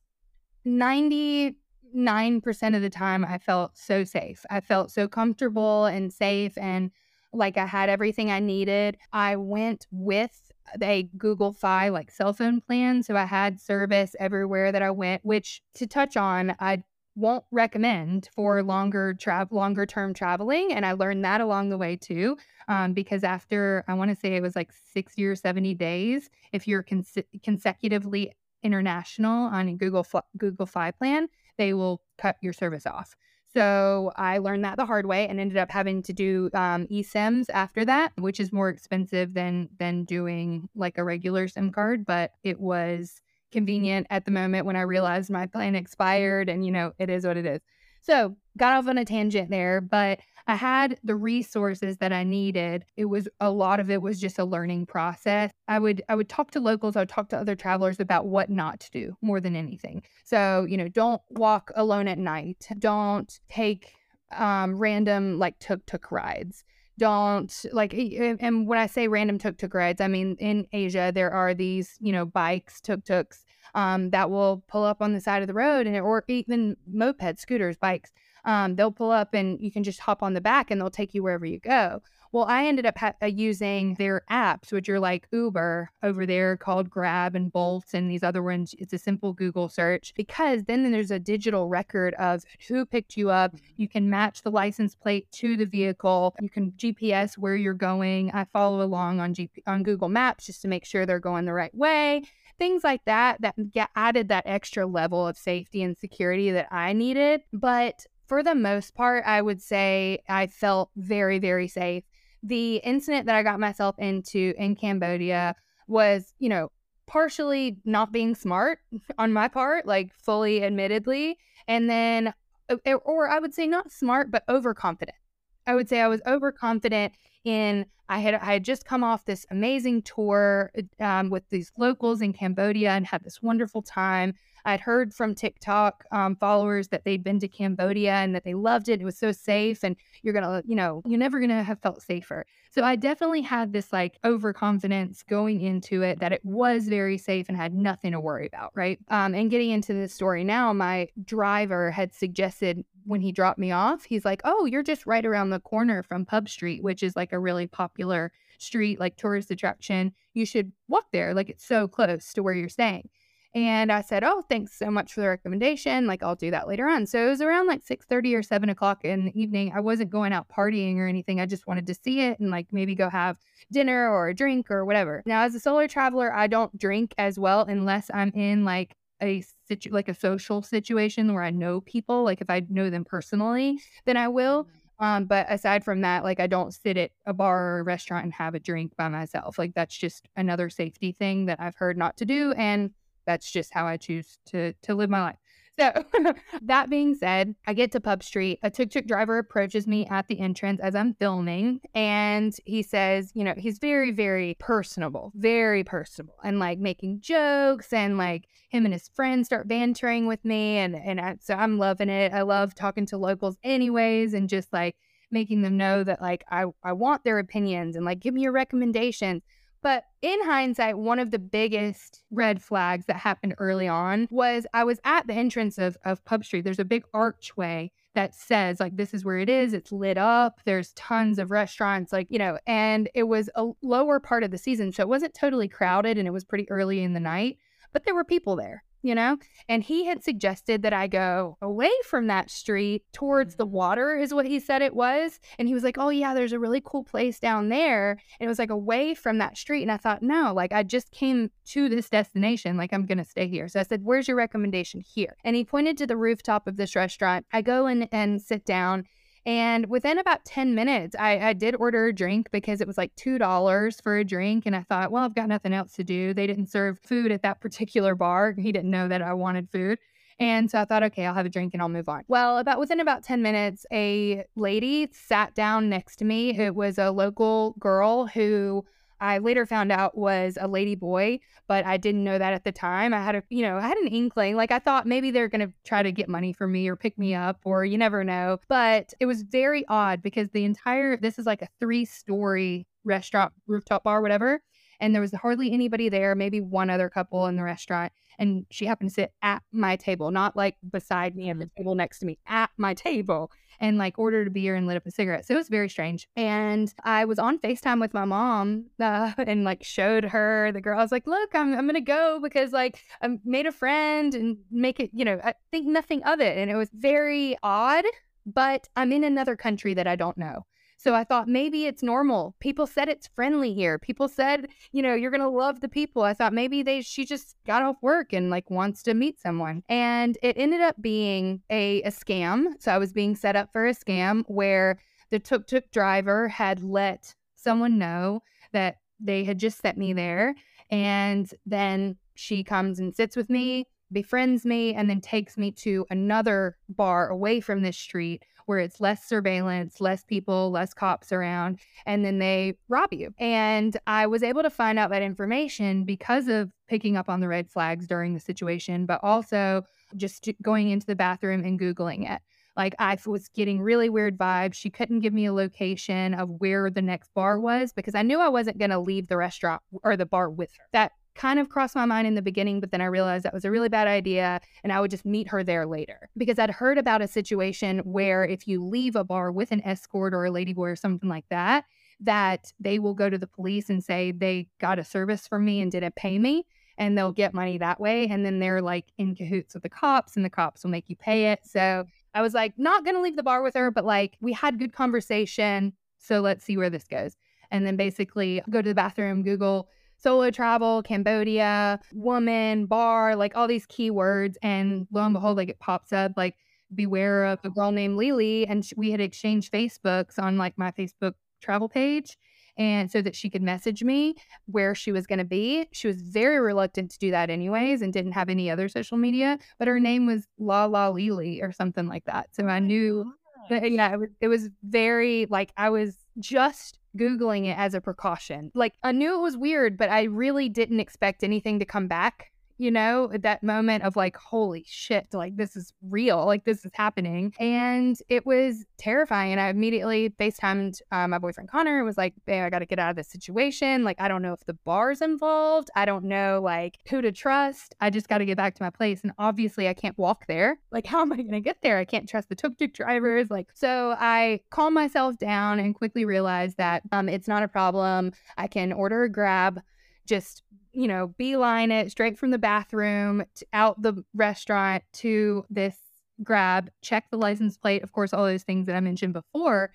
99% of the time, I felt so safe. I felt so comfortable and safe. And like I had everything I needed. I went with a Google Fi like cell phone plan. So I had service everywhere that I went, which to touch on, I won't recommend for longer travel longer term traveling and i learned that along the way too um, because after i want to say it was like 60 or 70 days if you're cons- consecutively international on a google google fi plan they will cut your service off so I learned that the hard way and ended up having to do um, eSIMs after that, which is more expensive than than doing like a regular SIM card, but it was convenient at the moment when I realized my plan expired, and you know it is what it is. So got off on a tangent there, but I had the resources that I needed. It was a lot of it was just a learning process. I would I would talk to locals, I would talk to other travelers about what not to do more than anything. So, you know, don't walk alone at night. Don't take um, random like tuk tuk rides. Don't like, and when I say random tuk tuk rides, I mean in Asia there are these, you know, bikes, tuk tuks um, that will pull up on the side of the road, and or even mopeds, scooters, bikes um, they'll pull up and you can just hop on the back and they'll take you wherever you go. Well, I ended up ha- uh, using their apps, which are like Uber over there called Grab and Bolt and these other ones. It's a simple Google search because then there's a digital record of who picked you up. You can match the license plate to the vehicle. You can GPS where you're going. I follow along on GP- on Google Maps just to make sure they're going the right way things like that that get added that extra level of safety and security that I needed. But for the most part, I would say I felt very, very safe. The incident that I got myself into in Cambodia was, you know, partially not being smart [laughs] on my part, like fully admittedly. And then, uh, or I would say not smart, but overconfident. I would say I was overconfident in I had I had just come off this amazing tour um, with these locals in Cambodia and had this wonderful time. I'd heard from TikTok um, followers that they'd been to Cambodia and that they loved it. It was so safe, and you're gonna, you know, you're never gonna have felt safer. So I definitely had this like overconfidence going into it that it was very safe and had nothing to worry about, right? Um, and getting into the story now, my driver had suggested when he dropped me off, he's like, "Oh, you're just right around the corner from Pub Street, which is like a really popular street, like tourist attraction. You should walk there. Like it's so close to where you're staying." And I said, "Oh, thanks so much for the recommendation. Like I'll do that later on." So it was around like six thirty or seven o'clock in the evening. I wasn't going out partying or anything. I just wanted to see it and like maybe go have dinner or a drink or whatever. Now, as a solo traveler, I don't drink as well unless I'm in like a situ like a social situation where I know people. Like if I know them personally, then I will. Um, but aside from that, like I don't sit at a bar or a restaurant and have a drink by myself. Like that's just another safety thing that I've heard not to do. And that's just how I choose to to live my life. So [laughs] that being said, I get to Pub Street. A tuk tuk driver approaches me at the entrance as I'm filming, and he says, you know, he's very, very personable, very personable, and like making jokes, and like him and his friends start bantering with me, and and I, so I'm loving it. I love talking to locals, anyways, and just like making them know that like I I want their opinions and like give me your recommendations. But in hindsight, one of the biggest red flags that happened early on was I was at the entrance of, of Pub Street. There's a big archway that says, like, this is where it is. It's lit up. There's tons of restaurants, like, you know, and it was a lower part of the season. So it wasn't totally crowded and it was pretty early in the night, but there were people there you know? And he had suggested that I go away from that street towards the mm-hmm. water, is what he said it was. And he was like, Oh, yeah, there's a really cool place down there. And it was like away from that street. And I thought, No, like I just came to this destination. Like I'm going to stay here. So I said, Where's your recommendation here? And he pointed to the rooftop of this restaurant. I go in and sit down. And within about 10 minutes, I, I did order a drink because it was like $2 for a drink. And I thought, well, I've got nothing else to do. They didn't serve food at that particular bar. He didn't know that I wanted food. And so I thought, okay, I'll have a drink and I'll move on. Well, about within about 10 minutes, a lady sat down next to me. It was a local girl who I later found out was a lady boy, but I didn't know that at the time. I had a, you know, I had an inkling. Like I thought maybe they're going to try to get money from me or pick me up or you never know. But it was very odd because the entire, this is like a three story restaurant, rooftop bar, whatever. And there was hardly anybody there, maybe one other couple in the restaurant. And she happened to sit at my table, not like beside me at the table next to me, at my table and like ordered a beer and lit up a cigarette. So it was very strange. And I was on FaceTime with my mom uh, [laughs] and like showed her the girl. I was like, look, I'm, I'm going to go because like I made a friend and make it, you know, I think nothing of it. And it was very odd, but I'm in another country that I don't know. So I thought maybe it's normal. People said it's friendly here. People said, you know, you're going to love the people. I thought maybe they she just got off work and like wants to meet someone. And it ended up being a, a scam. So I was being set up for a scam where the tuk tuk driver had let someone know that they had just sent me mm-hmm. there. And then she comes and sits with me, befriends me, and then takes me to another bar away from this street where it's less surveillance, less people, less cops around, and then they rob you. And I was able to find out that information because of picking up on the red flags during the situation, but also just going into the bathroom and Googling it. Like I was getting really weird vibes. She couldn't give me a location of where the next bar was because I knew I wasn't going to leave the restaurant or the bar with her. That kind of crossed my mind in the beginning, but then I realized that was a really bad idea and I would just meet her there later. Because I'd heard about a situation where if you leave a bar with an escort or a ladyboy or something like that, that they will go to the police and say they got a service from me and didn't pay me and they'll get money that way. And then they're like in cahoots with the cops and the cops will make you pay it. So I was like, not going to leave the bar with her, but like we had good conversation. So let's see where this goes. And then basically go to the bathroom, Google solo travel, Cambodia, woman, bar, like all these keywords. And lo and behold, like it pops up like beware of a girl named Lily. And we had exchanged Facebooks on like my Facebook travel page. And so that she could message me where she was going to be. She was very reluctant to do that, anyways, and didn't have any other social media. But her name was La La Lily or something like that. So I oh knew that, yeah, it was, it was very like I was just Googling it as a precaution. Like, I knew it was weird, but I really didn't expect anything to come back, you know, that moment of like, holy shit, like this is real, like this is happening. And it was terrifying. And I immediately FaceTimed uh, my boyfriend Connor and was like, hey, I got to get out of this situation. Like, I don't know if the bar's involved. I don't know like who to trust. I just got to get back to my place. And obviously, I can't walk there. Like, [laughs] how am I going to get there? I can't trust the tuk tuk drivers. Like, so I calmed myself down and quickly realized that um, it's not a problem. I can order a grab just you know, beeline it straight from the bathroom to out the restaurant to this grab, check the license plate, of course, all those things that I mentioned before.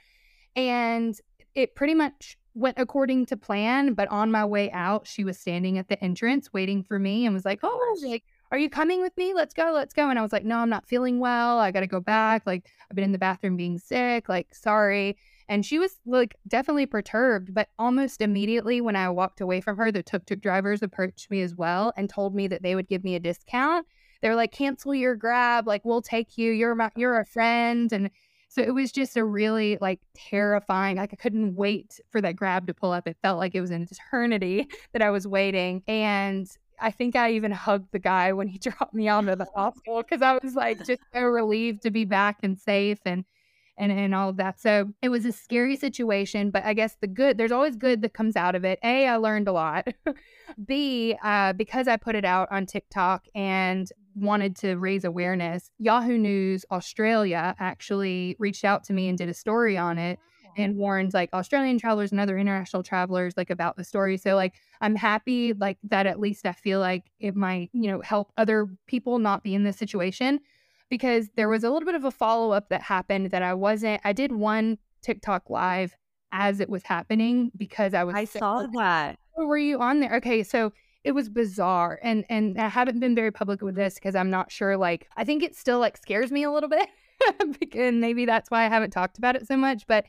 And it pretty much went according to plan. But on my way out, she was standing at the entrance waiting for me and was like, Oh, like, are you coming with me? Let's go, let's go. And I was like, No, I'm not feeling well. I got to go back. Like, I've been in the bathroom being sick. Like, sorry. And she was like definitely perturbed, but almost immediately when I walked away from her, the tuk tuk drivers approached me as well and told me that they would give me a discount. They're like, cancel your grab, like we'll take you. You're my, you're a friend, and so it was just a really like terrifying. Like I couldn't wait for that grab to pull up. It felt like it was an eternity [laughs] that I was waiting, and I think I even hugged the guy when he [laughs] dropped me onto the [laughs] hospital because I was like just so relieved to be back and safe and and and all of that. So it was a scary situation, but I guess the good there's always good that comes out of it. A, I learned a lot. [laughs] B, uh, because I put it out on TikTok and wanted to raise awareness, Yahoo News Australia actually reached out to me and did a story on it and warned like Australian travelers and other international travelers like about the story. So like I'm happy like that at least I feel like it might, you know, help other people not be in this situation because there was a little bit of a follow up that happened that I wasn't, I did one TikTok live as it was happening because I was. I saw that. Oh, were you on there? Okay. So it was bizarre and and I haven't been very public with this because I'm not sure like I think it still like scares me a little bit [laughs] and maybe that's why I haven't talked about it so much but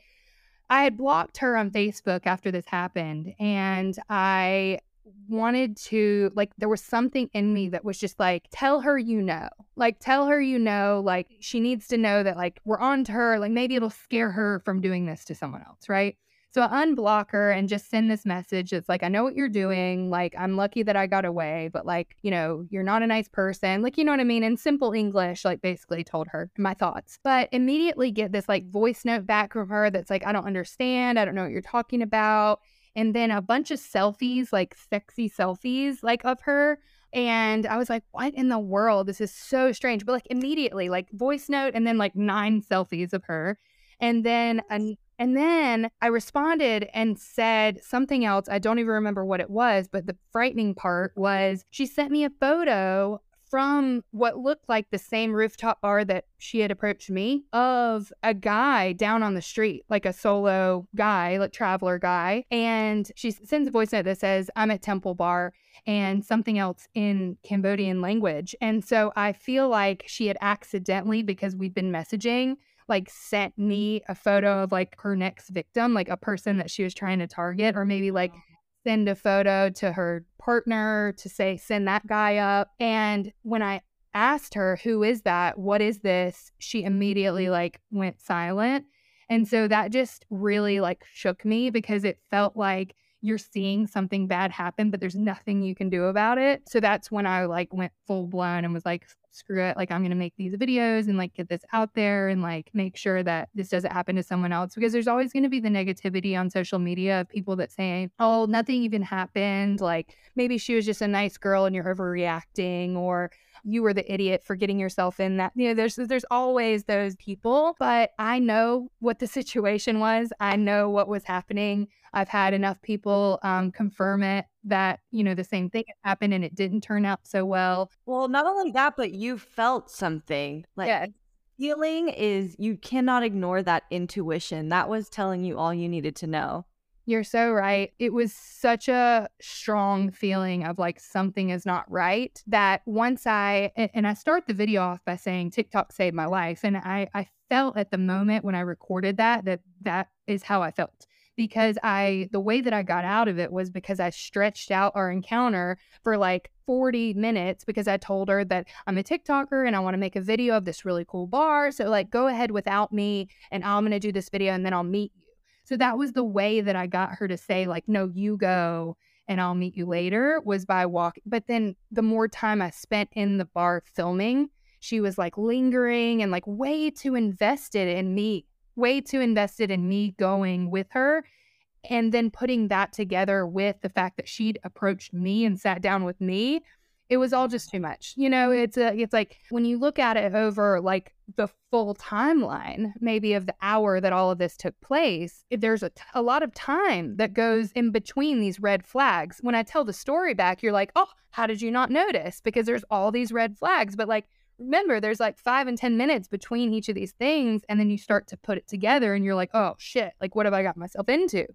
I had blocked her on Facebook after this happened and I wanted to like there was something in me that was just like tell her you know like tell her you know like she needs to know that like we're on to her like maybe it'll scare her from doing this to someone else right? So I unblock her and just send this message. It's like i know what you're doing like i'm lucky that i got away but like you know you're not a nice person like you know what i mean? In simple english like basically told her my thoughts. But immediately get this like voice note back from her that's like i don't understand i don't know what you're talking about and then a bunch of selfies, like sexy selfies, like of her. And I was like, what in the world? This is so strange. But like immediately, like voice note and then like nine selfies of her. And then an and then I responded and said something else. I don't even remember what it was, but the frightening part was she sent me a photo from what looked like the same rooftop bar that she had approached me of a guy down on the street, like a solo guy, like traveler guy. And she sends a voice note that says, I'm at Temple Bar and something else in Cambodian language. And so I feel like she had accidentally, because we've been messaging, like sent me a photo of like her next victim, like a person that she was trying to target, or maybe like send a photo to her partner to say, send that guy up. And when I asked her, who is that? What is this? She immediately mm-hmm. like went silent. And so that just really like shook me because it felt like you're seeing something bad happen, but there's nothing you can do about it. So that's when I like went full blown and was like, screw it. Like, I'm going to make these videos and like get this out there and like make sure that this doesn't happen to someone else because there's always going to be the negativity on social media of people that say, oh, nothing even happened. Like, maybe she was just a nice girl and you're overreacting or you were the idiot for getting yourself in that. You know, there's there's always those people, but I know what the situation was. I know what was happening. I've had enough people um, confirm it that, you know, the same thing happened and it didn't turn out so well. Well, not only that, but you felt something. Like yeah. feeling is you cannot ignore that intuition. That was telling you all you needed to know. You're so right. It was such a strong feeling of like something is not right that once I and I start the video off by saying TikTok saved my life and I I felt at the moment when I recorded that that that is how I felt because I, the way that I got out of it was because I stretched out our encounter for like 40 minutes because I told her that I'm a TikToker and I want to make a video of this really cool bar. So, like, go ahead without me and I'm going to do this video and then I'll meet you. So that was the way that I got her to say, like, no, you go and I'll meet you later was by walking. But then the more time I spent in the bar filming, she was like lingering and like way too invested in me, way too invested in me going with her. And then putting that together with the fact that she'd approached me and sat down with me it was all just too much. You know, it's a, it's like when you look at it over like the full timeline, maybe of the hour that all of this took place, there's a, a lot of time that goes in between these red flags. When I tell the story back, you're like, oh, how did you not notice? Because there's all these red flags. But like, remember, there's like five and 10 minutes between each of these things. And then you start to put it together and you're like, oh, shit, like, what have I got myself into?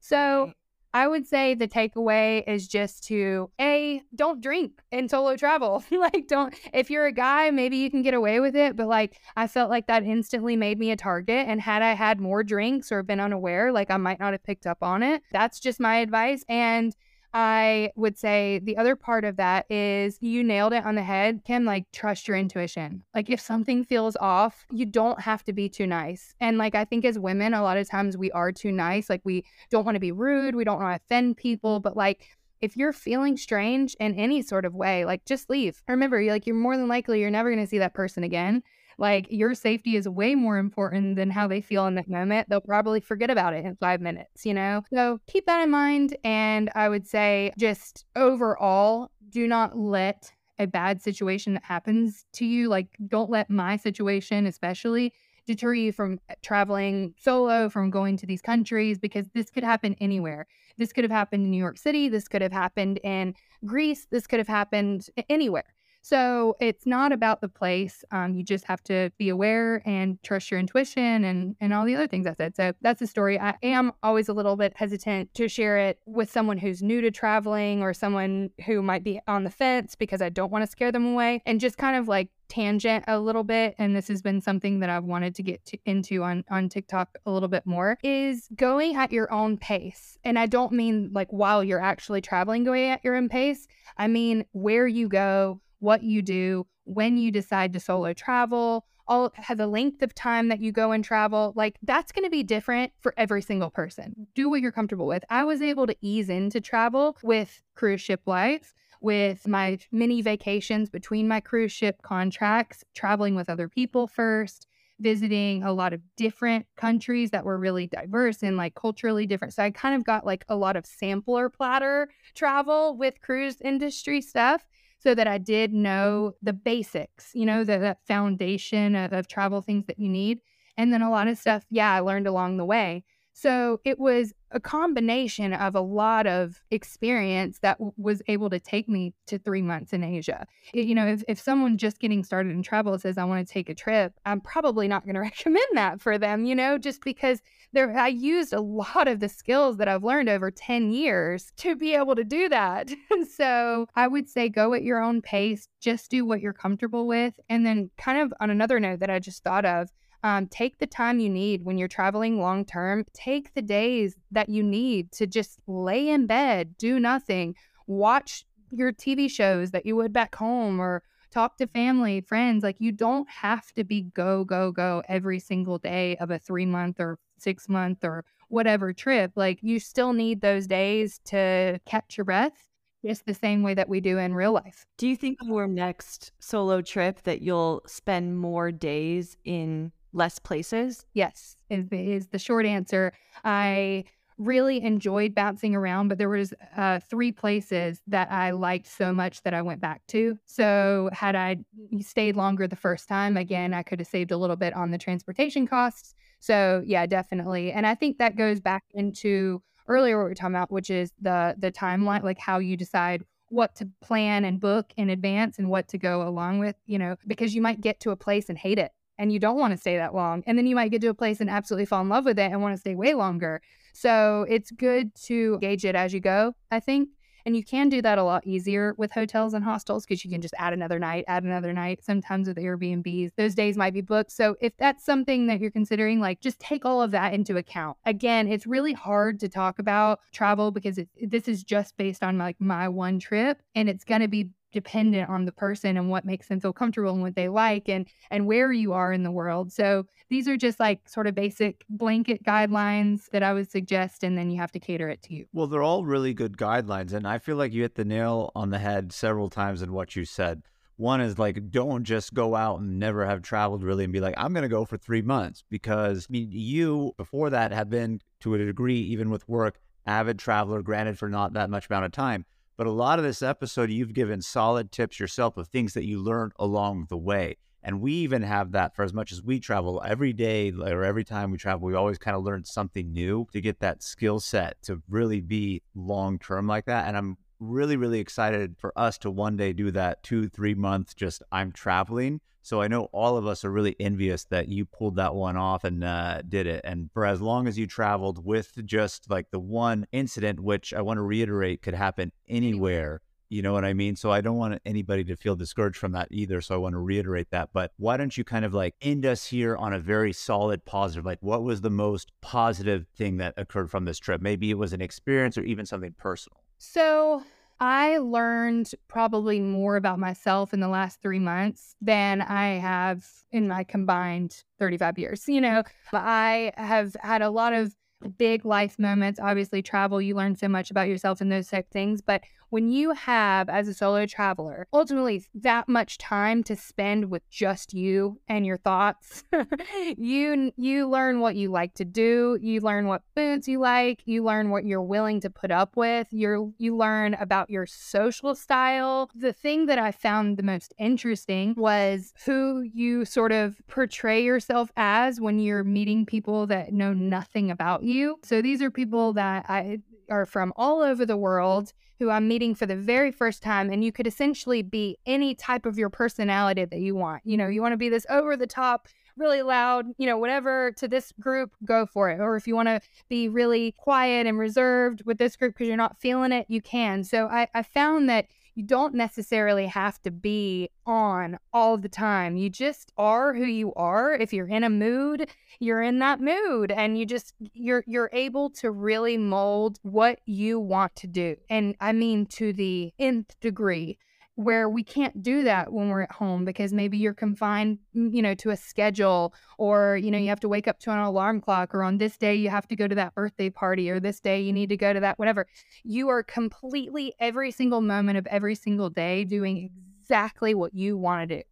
So mm. I would say the takeaway is just to a don't drink in solo travel. [laughs] like don't if you're a guy, maybe you can get away with it, but like I felt like that instantly made me a target and had I had more drinks or been unaware, like I might not have picked up on it. That's just my advice and I would say the other part of that is you nailed it on the head. Kim, like trust your intuition. Like if something feels off, you don't have to be too nice. And like I think as women, a lot of times we are too nice. Like we don't want to be rude, we don't want to offend people, but like if you're feeling strange in any sort of way, like just leave. Remember, you're like you're more than likely you're never going to see that person again. Like your safety is way more important than how they feel in that moment. They'll probably forget about it in five minutes, you know? So keep that in mind. And I would say just overall, do not let a bad situation that happens to you, like don't let my situation especially deter you from uh, traveling solo, from going to these countries, because this could happen anywhere. This could have happened in New York City. This could have happened in Greece. This could have happened anywhere. So it's not about the place. Um, you just have to be aware and trust your intuition and and all the other things I said. So that's the story. I am always a little bit hesitant to share it with someone who's new to traveling or someone who might be on the fence because I don't want to scare them away and just kind of like tangent a little bit and this has been something that I've wanted to get to, into on on TikTok a little bit more is going at your own pace. And I don't mean like while you're actually traveling going at your own pace. I mean where you go, what you do, when you decide to solo travel, all the length of time that you go and travel, like that's going to be different for every single person. Do what you're comfortable with. I was able to ease into travel with cruise ship life, with my mini vacations between my cruise ship contracts, traveling with other people first, visiting a lot of different countries that were really diverse and like culturally different. So I kind of got like a lot of sampler platter travel with cruise industry stuff so that I did mm-hmm. know the basics, you know, the, the foundation of, of travel things that you need. And then a lot of stuff, yeah, I learned along the way. So it was a combination of a lot of experience that w- was able to take me to three months in Asia. It, you know, if, if someone just getting started in travel says, I want to take a trip, I'm probably not going [laughs] to recommend that for them, you know, just because there, I used a lot of the skills that I've learned over 10 years to be able to do that. [laughs] so I would say go at your own pace, just do what you're comfortable with. And then, kind of on another note that I just thought of, um, take the time you need when you're traveling long term. Take the days that you need to just lay in bed, do nothing, watch your TV shows that you would back home or talk to family, friends. Like you don't have to be go, go, go every single day of a three month or six month or whatever trip. Like you still need those days to catch your breath just the same way that we do in real life. Do you think your next solo trip that you'll spend more days in less places? Yes, is the, is the short answer. I really enjoyed bouncing around, but there was uh, three places that I liked so much that I went back to. So had I stayed longer the first time, again, I could have saved a little bit on the transportation costs. So yeah, definitely. And I think that goes back into earlier what we were talking about, which is the the timeline, like how you decide what to plan and book in advance and what to go along with, you know, because you might get to a place and hate it and you don't want to stay that long. And then you might get to a place and absolutely fall in love with it and want to stay way longer. So it's good to gauge it as you go, I think. And you can do that a lot easier with hotels and hostels because you can just add another night, add another night. Sometimes with Airbnbs, those days might be booked. So if that's something that you're considering, like just take all of that into account. Again, it's really hard to talk about travel because it, this is just based on like my one trip and it's going to be dependent on the person and what makes them feel comfortable and what they like and and where you are in the world. So these are just like sort of basic blanket guidelines that I would suggest and then you have to cater it to you. Well, they're all really good guidelines and I feel like you hit the nail on the head several times in what you said. One is like, don't just go out and never have traveled really and be like, I'm going to go for three months. Because I mean, you before that have been to a degree, even with work, avid traveler, granted for not that much amount of time. But a lot of this episode, you've given solid tips yourself of things that you learned along the way. And we even have that for as much as we travel every day or every time we travel, we always kind of learn something new to get that skill set to really be long term like that. And I'm really, really excited for us to one day do that two, three months, just I'm traveling so I know all of us are really envious that you pulled that one off and uh, did it. And for as long as you traveled with just like the one incident, which I want to reiterate could happen anywhere. You know what I mean? So I don't want anybody to feel discouraged from that either. So I want to reiterate that. But why don't you kind of like end us here on a very solid positive? Like, what was the most positive thing that occurred from this trip? Maybe it was an experience or even something personal. So I learned probably more about myself in the last three months than I have in my combined 35 years. You know, I have had a lot of big life moments. Obviously, travel, you learn so much about yourself and those type things. But when you have, as a solo traveler, ultimately that much time to spend with just you and your thoughts, [laughs] you you learn what you like to do. You learn what foods you like. You learn what you're willing to put up with. You you learn about your social style. The thing that I found the most interesting was who you sort of portray yourself as when you're meeting people that know nothing about you. So these are people that I are from all over the world who I'm meeting for the very first time. And you could essentially be any type of your personality that you want. You know, you want to be this over the top, really loud, you know, whatever to this group, go for it. Or if you want to be really quiet and reserved with this group because you're not feeling it, you can. So I, I found that you don't necessarily have to be on all the time. You just are who you are. If you're in a mood, you're in that mood and you just you're you're able to really mold what you want to do. And I mean to the nth degree where we can't do that when we're at home because maybe you're confined mm, you know to a schedule or you know you have to wake up to an alarm clock or on this day you have to go to that birthday party or this day you need to go to that whatever you are completely every single moment of every single day doing exactly what you want to do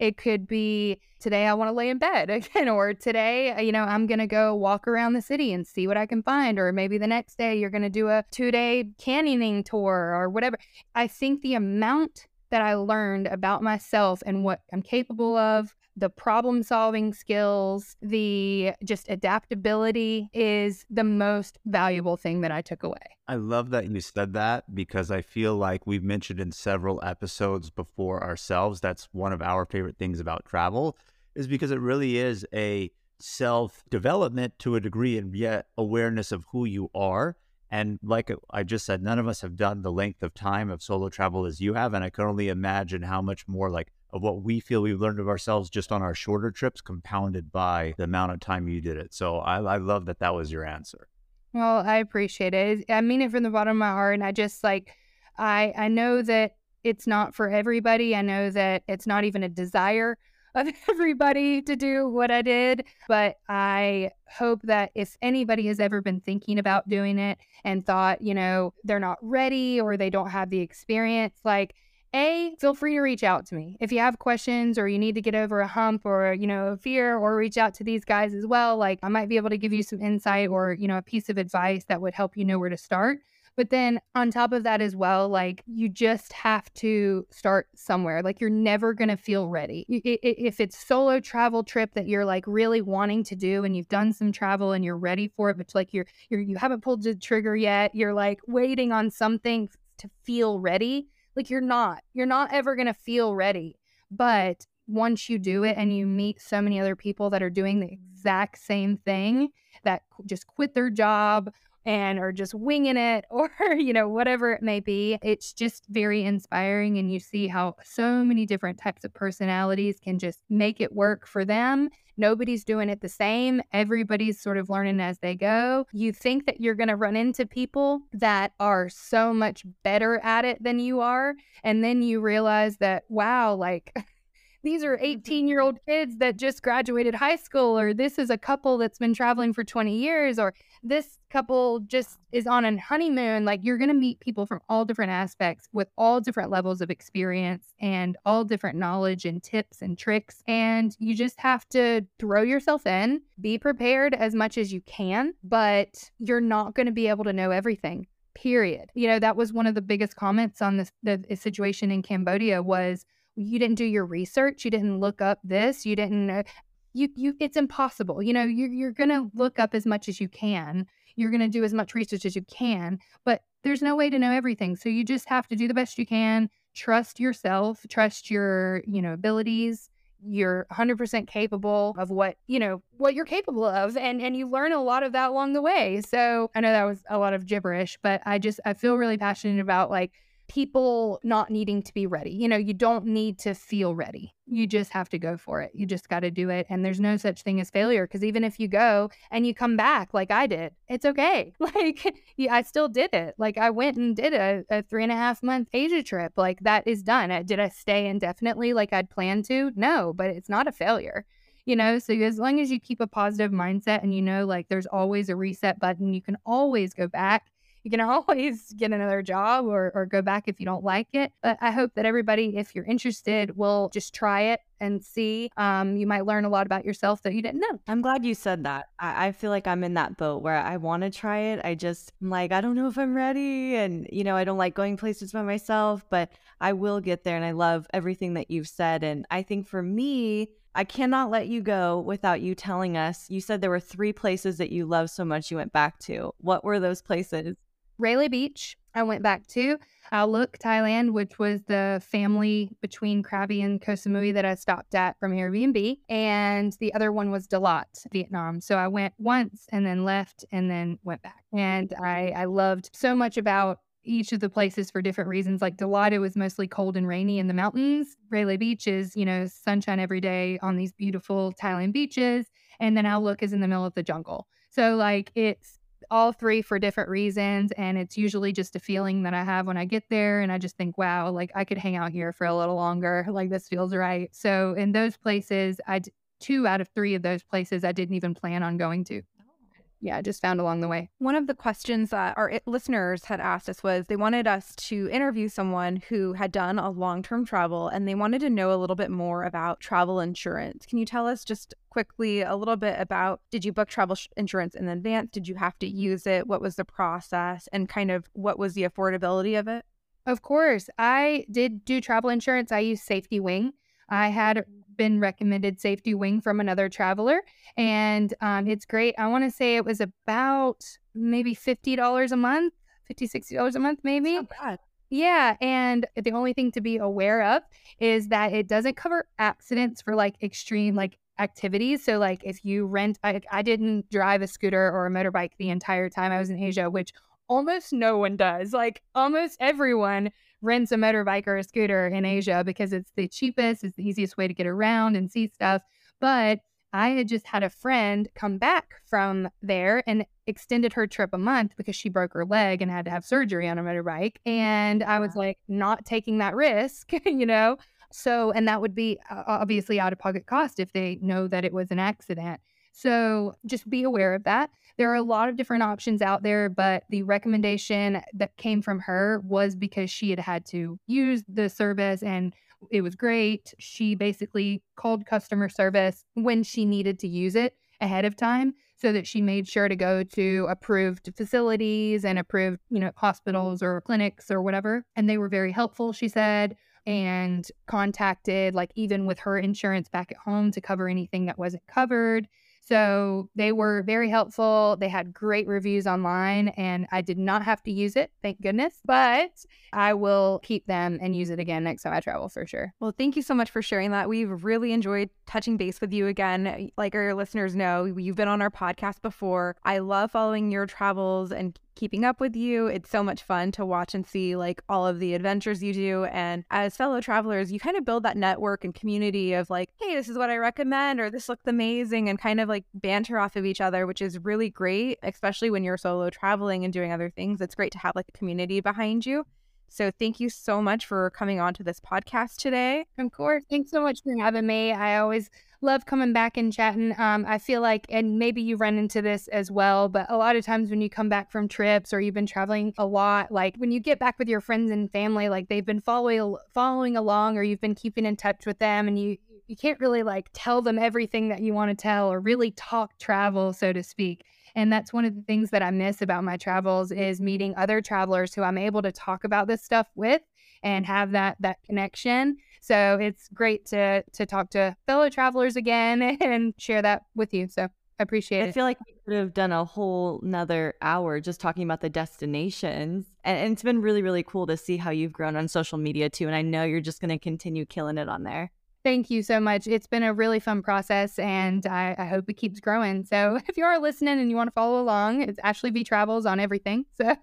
it could be today I want to lay in bed [laughs] again, or today, uh, you know, I'm going to go walk around the city and see what I can find. Or maybe the next day you're going to do a two day canyoning tour or whatever. I think the amount that I learned about myself and what I'm capable of, the problem solving skills, the just adaptability is the most valuable thing that I took away. I love that you said that because I feel like we've mentioned in several episodes before ourselves that's one of our favorite things about travel is because it really is a self development to a degree and yet awareness of who you are and like I just said, none of us have done the length of time of solo travel as you have. And I can only imagine how much more like of what we feel we've learned of ourselves just on our shorter trips, compounded by the amount of time you did it. So I, I love that that was your answer. Well, I appreciate it. I mean it from the bottom of my heart. And I just like, I, I know that it's not for everybody. I know that it's not even a desire of [laughs] everybody to do what I did. But I hope that if anybody has ever been thinking about doing it and thought, you know, they're not ready or they don't have the experience, like, a, feel free to reach out to me. If you have questions or you need to get over a hump or, you know, a fear or reach out to these guys as well, like I might be able to give you some insight or, you know, a piece of advice that would help you know where to start. But then on top of that as well, like you just have to start somewhere. Like you're never going to feel ready. If it's solo travel trip that you're like really wanting to do and you've done some travel and you're ready for it, but like you're, you're you haven't pulled the trigger yet, you're like waiting on something to feel ready. Like you're not. You're not ever going to feel ready. But once you do it and you meet so many other people that are doing the exact same thing that just quit their job and are just winging it [laughs] or, you know, whatever it may be. It's just very inspiring. And you see how so many different types of personalities can just make it work for them. Nobody's doing it the same. Everybody's sort of learning as they go. You think that you're going to run into people that are so much better at it than you are. And then you realize that, wow, like, [laughs] these are mm-hmm. 18 year old kids that just graduated high school, or this is a couple that's been traveling for 20 years, or this couple just is on a honeymoon. Like you're going to meet people from all different aspects with all different levels of experience and all different knowledge and tips and tricks. And you just have to throw yourself in, be prepared as much as you can, but you're not going to be able to know everything period you know that was one of the biggest comments on this the situation in cambodia was you didn't do your research you didn't look up this you didn't uh, you you it's impossible you know you're, you're gonna look up as much as you can you're gonna do as much research as you can but there's no way to know everything so you just have to do the best you can trust yourself trust your you know abilities you're 100% capable of what you know what you're capable of and and you learn a lot of that along the way so i know that was a lot of gibberish but i just i feel really passionate about like people not needing to be ready. You know, you don't need to feel ready. You just have to go for it. You just got to do it. And there's no such thing as failure because even if you go and you come back like I did, it's okay. [laughs] Like, yeah, I still did it. Like, I went and did a, a three and a half month Asia trip. Like, that is done. Did I stay indefinitely like I'd planned to? No, but it's not a failure you know so as long as you keep a positive mindset and you know like there's always a reset button you can always go back you can always get another job or, or go back if you don't like it. But I hope that everybody, if you're interested, will just try it and see. Um, you might learn a lot about yourself that you didn't know. I'm glad you said that. I, I feel like I'm in that boat where I want to try it. I just, I'm like, I don't know if I'm ready. And, you know, I don't like going places by myself, but I will get there. And I love everything that you've said. And I think for me, I cannot let you go without you telling us. You said there were three places that you love so much you went back to. What were those places? Railay Beach, I went back to. Ao Look, Thailand, which was the family between Krabi and Koh Samui that I stopped at from Airbnb. And the other one was Dalat, Vietnam. So I went once and then left and then went back. And I, I loved so much about each of the places for different reasons. Like Dalat, it was mostly cold and rainy in the mountains. Railay Beach is, you know, sunshine every day on these beautiful Thailand beaches. And then Ao Look is in the middle of the jungle. So, like, it's all three for different reasons. And it's usually just a feeling that I have when I get there. And I just think, wow, like I could hang out here for a little longer. Like this feels right. So in those places, I two out of three of those places I didn't even plan on going to yeah, just found along the way. One of the questions that our listeners had asked us was they wanted us to interview someone who had done a long term travel and they wanted to know a little bit more about travel insurance. Can you tell us just quickly a little bit about did you book travel insurance in advance? Did you have to use it? What was the process? And kind of what was the affordability of it? Of course. I did do travel insurance. I used Safety Wing. I had been recommended Safety Wing from another traveler, and um, it's great. I want to say it was about maybe $50 a month, $50, $60 a month, maybe. Yeah, and the only thing to be aware of is that it doesn't cover accidents for like extreme like activities. So like if you rent I, I didn't drive a scooter or a motorbike the entire time I was in Asia, which almost no one does. Like almost everyone rents a motorbike or a scooter in Asia because it's the cheapest, it's the easiest way to get around and see stuff. But I had just had a friend come back from there and extended her trip a month because she broke her leg and had to have surgery on a motorbike. And I was like, not taking that risk, [laughs] you know? So, and that would be obviously out of pocket cost if they know that it was an accident. So just be aware of that. There are a lot of different options out there, but the recommendation that came from her was because she had had to use the service and it was great. She basically called customer service when she needed to use it ahead of time so that she made sure to go to approved facilities and approved, you know, hospitals or clinics or whatever. And they were very helpful, she said, and contacted like even with her insurance back at home to cover anything that wasn't covered. So they were very helpful. They had great reviews online, and I did not have to use it, thank goodness. But I will keep them and use it again next time I travel for sure. Well, thank you so much for sharing that. We've really enjoyed touching base with you again. Like our listeners know, you've been on our podcast before. I love following your travels and keeping up with you. It's so much fun to watch and see like all of the adventures you do. And as fellow travelers, you kind of build that network and community of like, hey, this is what I recommend, or this looks amazing, and kind of like banter off of each other, which is really great, especially when you're solo traveling and doing other things. It's great to have like a community behind you. So thank you so much for coming on to this podcast today. Of course. Thanks so much for having me. I always love coming back and chatting. Um, I feel like, and maybe you run into this as well, but a lot of times when you come back from trips or you've been traveling a lot, like when you get back with your friends and family, like they've been following following along, or you've been keeping in touch with them, and you you can't really like tell them everything that you want to tell or really talk travel, so to speak. And that's one of the things that I miss about my travels is meeting other travelers who I'm able to talk about this stuff with and have that that connection. So it's great to to talk to fellow travelers again [laughs] and share that with you. So I appreciate I it. I feel like we could have done a whole another hour just talking about the destinations. And, and it's been really, really cool to see how you've grown on social media too. And I know you're just going to continue killing it on there. Thank you so much. It's been a really fun process and I, I, hope it keeps growing. So [laughs] if you are listening and you want to follow along, it's Ashley V Travels on everything. [laughs] So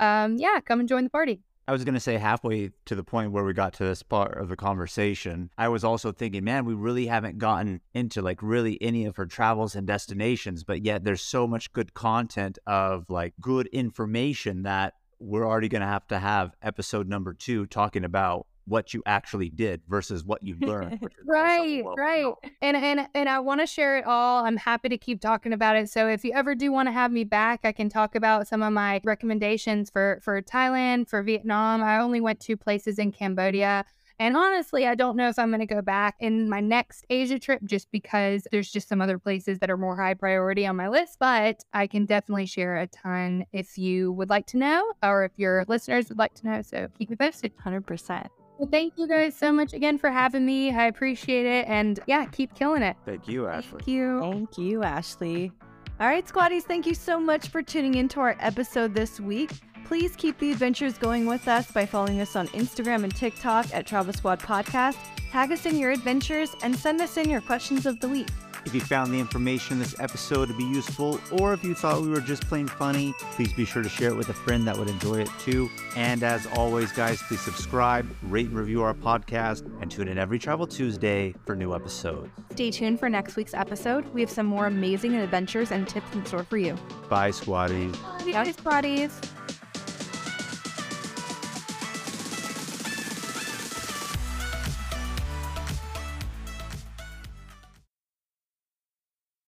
um, yeah, come and join the party. I was going to say halfway to the point where we got to this part of the conversation, I was also thinking, man, we really haven't gotten into like really any of her travels and destinations, but yet there's so much good content of like good information that we're already going to have to have episode number two talking about what you actually did versus what you learned. right, right. And and and I want to share it all. I'm happy to keep talking about it. So if you ever do want to have me back, I can talk about some of my recommendations for for Thailand, for Vietnam. I only went two places in Cambodia. And honestly, I don't know if I'm going to go back in my next Asia trip just because there's just some other places that are more high priority on my list. But I can definitely share a ton if you would like to know or if your listeners would like to know. So keep me posted. 100%. Well, thank you guys so much again for having me. I appreciate it. And yeah, keep killing it. Thank you, Ashley. Thank you. Thank you, Ashley. All right, squaddies, thank you so much for tuning into our episode this week. Please keep the adventures going with us by following us on Instagram and TikTok at Travel Squad Podcast. Tag us in your adventures and send us in your questions of the week. If you found the information in this episode to be useful, or if you thought we were just plain funny, please be sure to share it with a friend that would enjoy it too. And as always, guys, please subscribe, rate and review our podcast, and tune in every Travel Tuesday for new episodes. Stay tuned for next week's episode. We have some more amazing adventures and tips in store for you. Bye, squaddies. Bye, squaddies.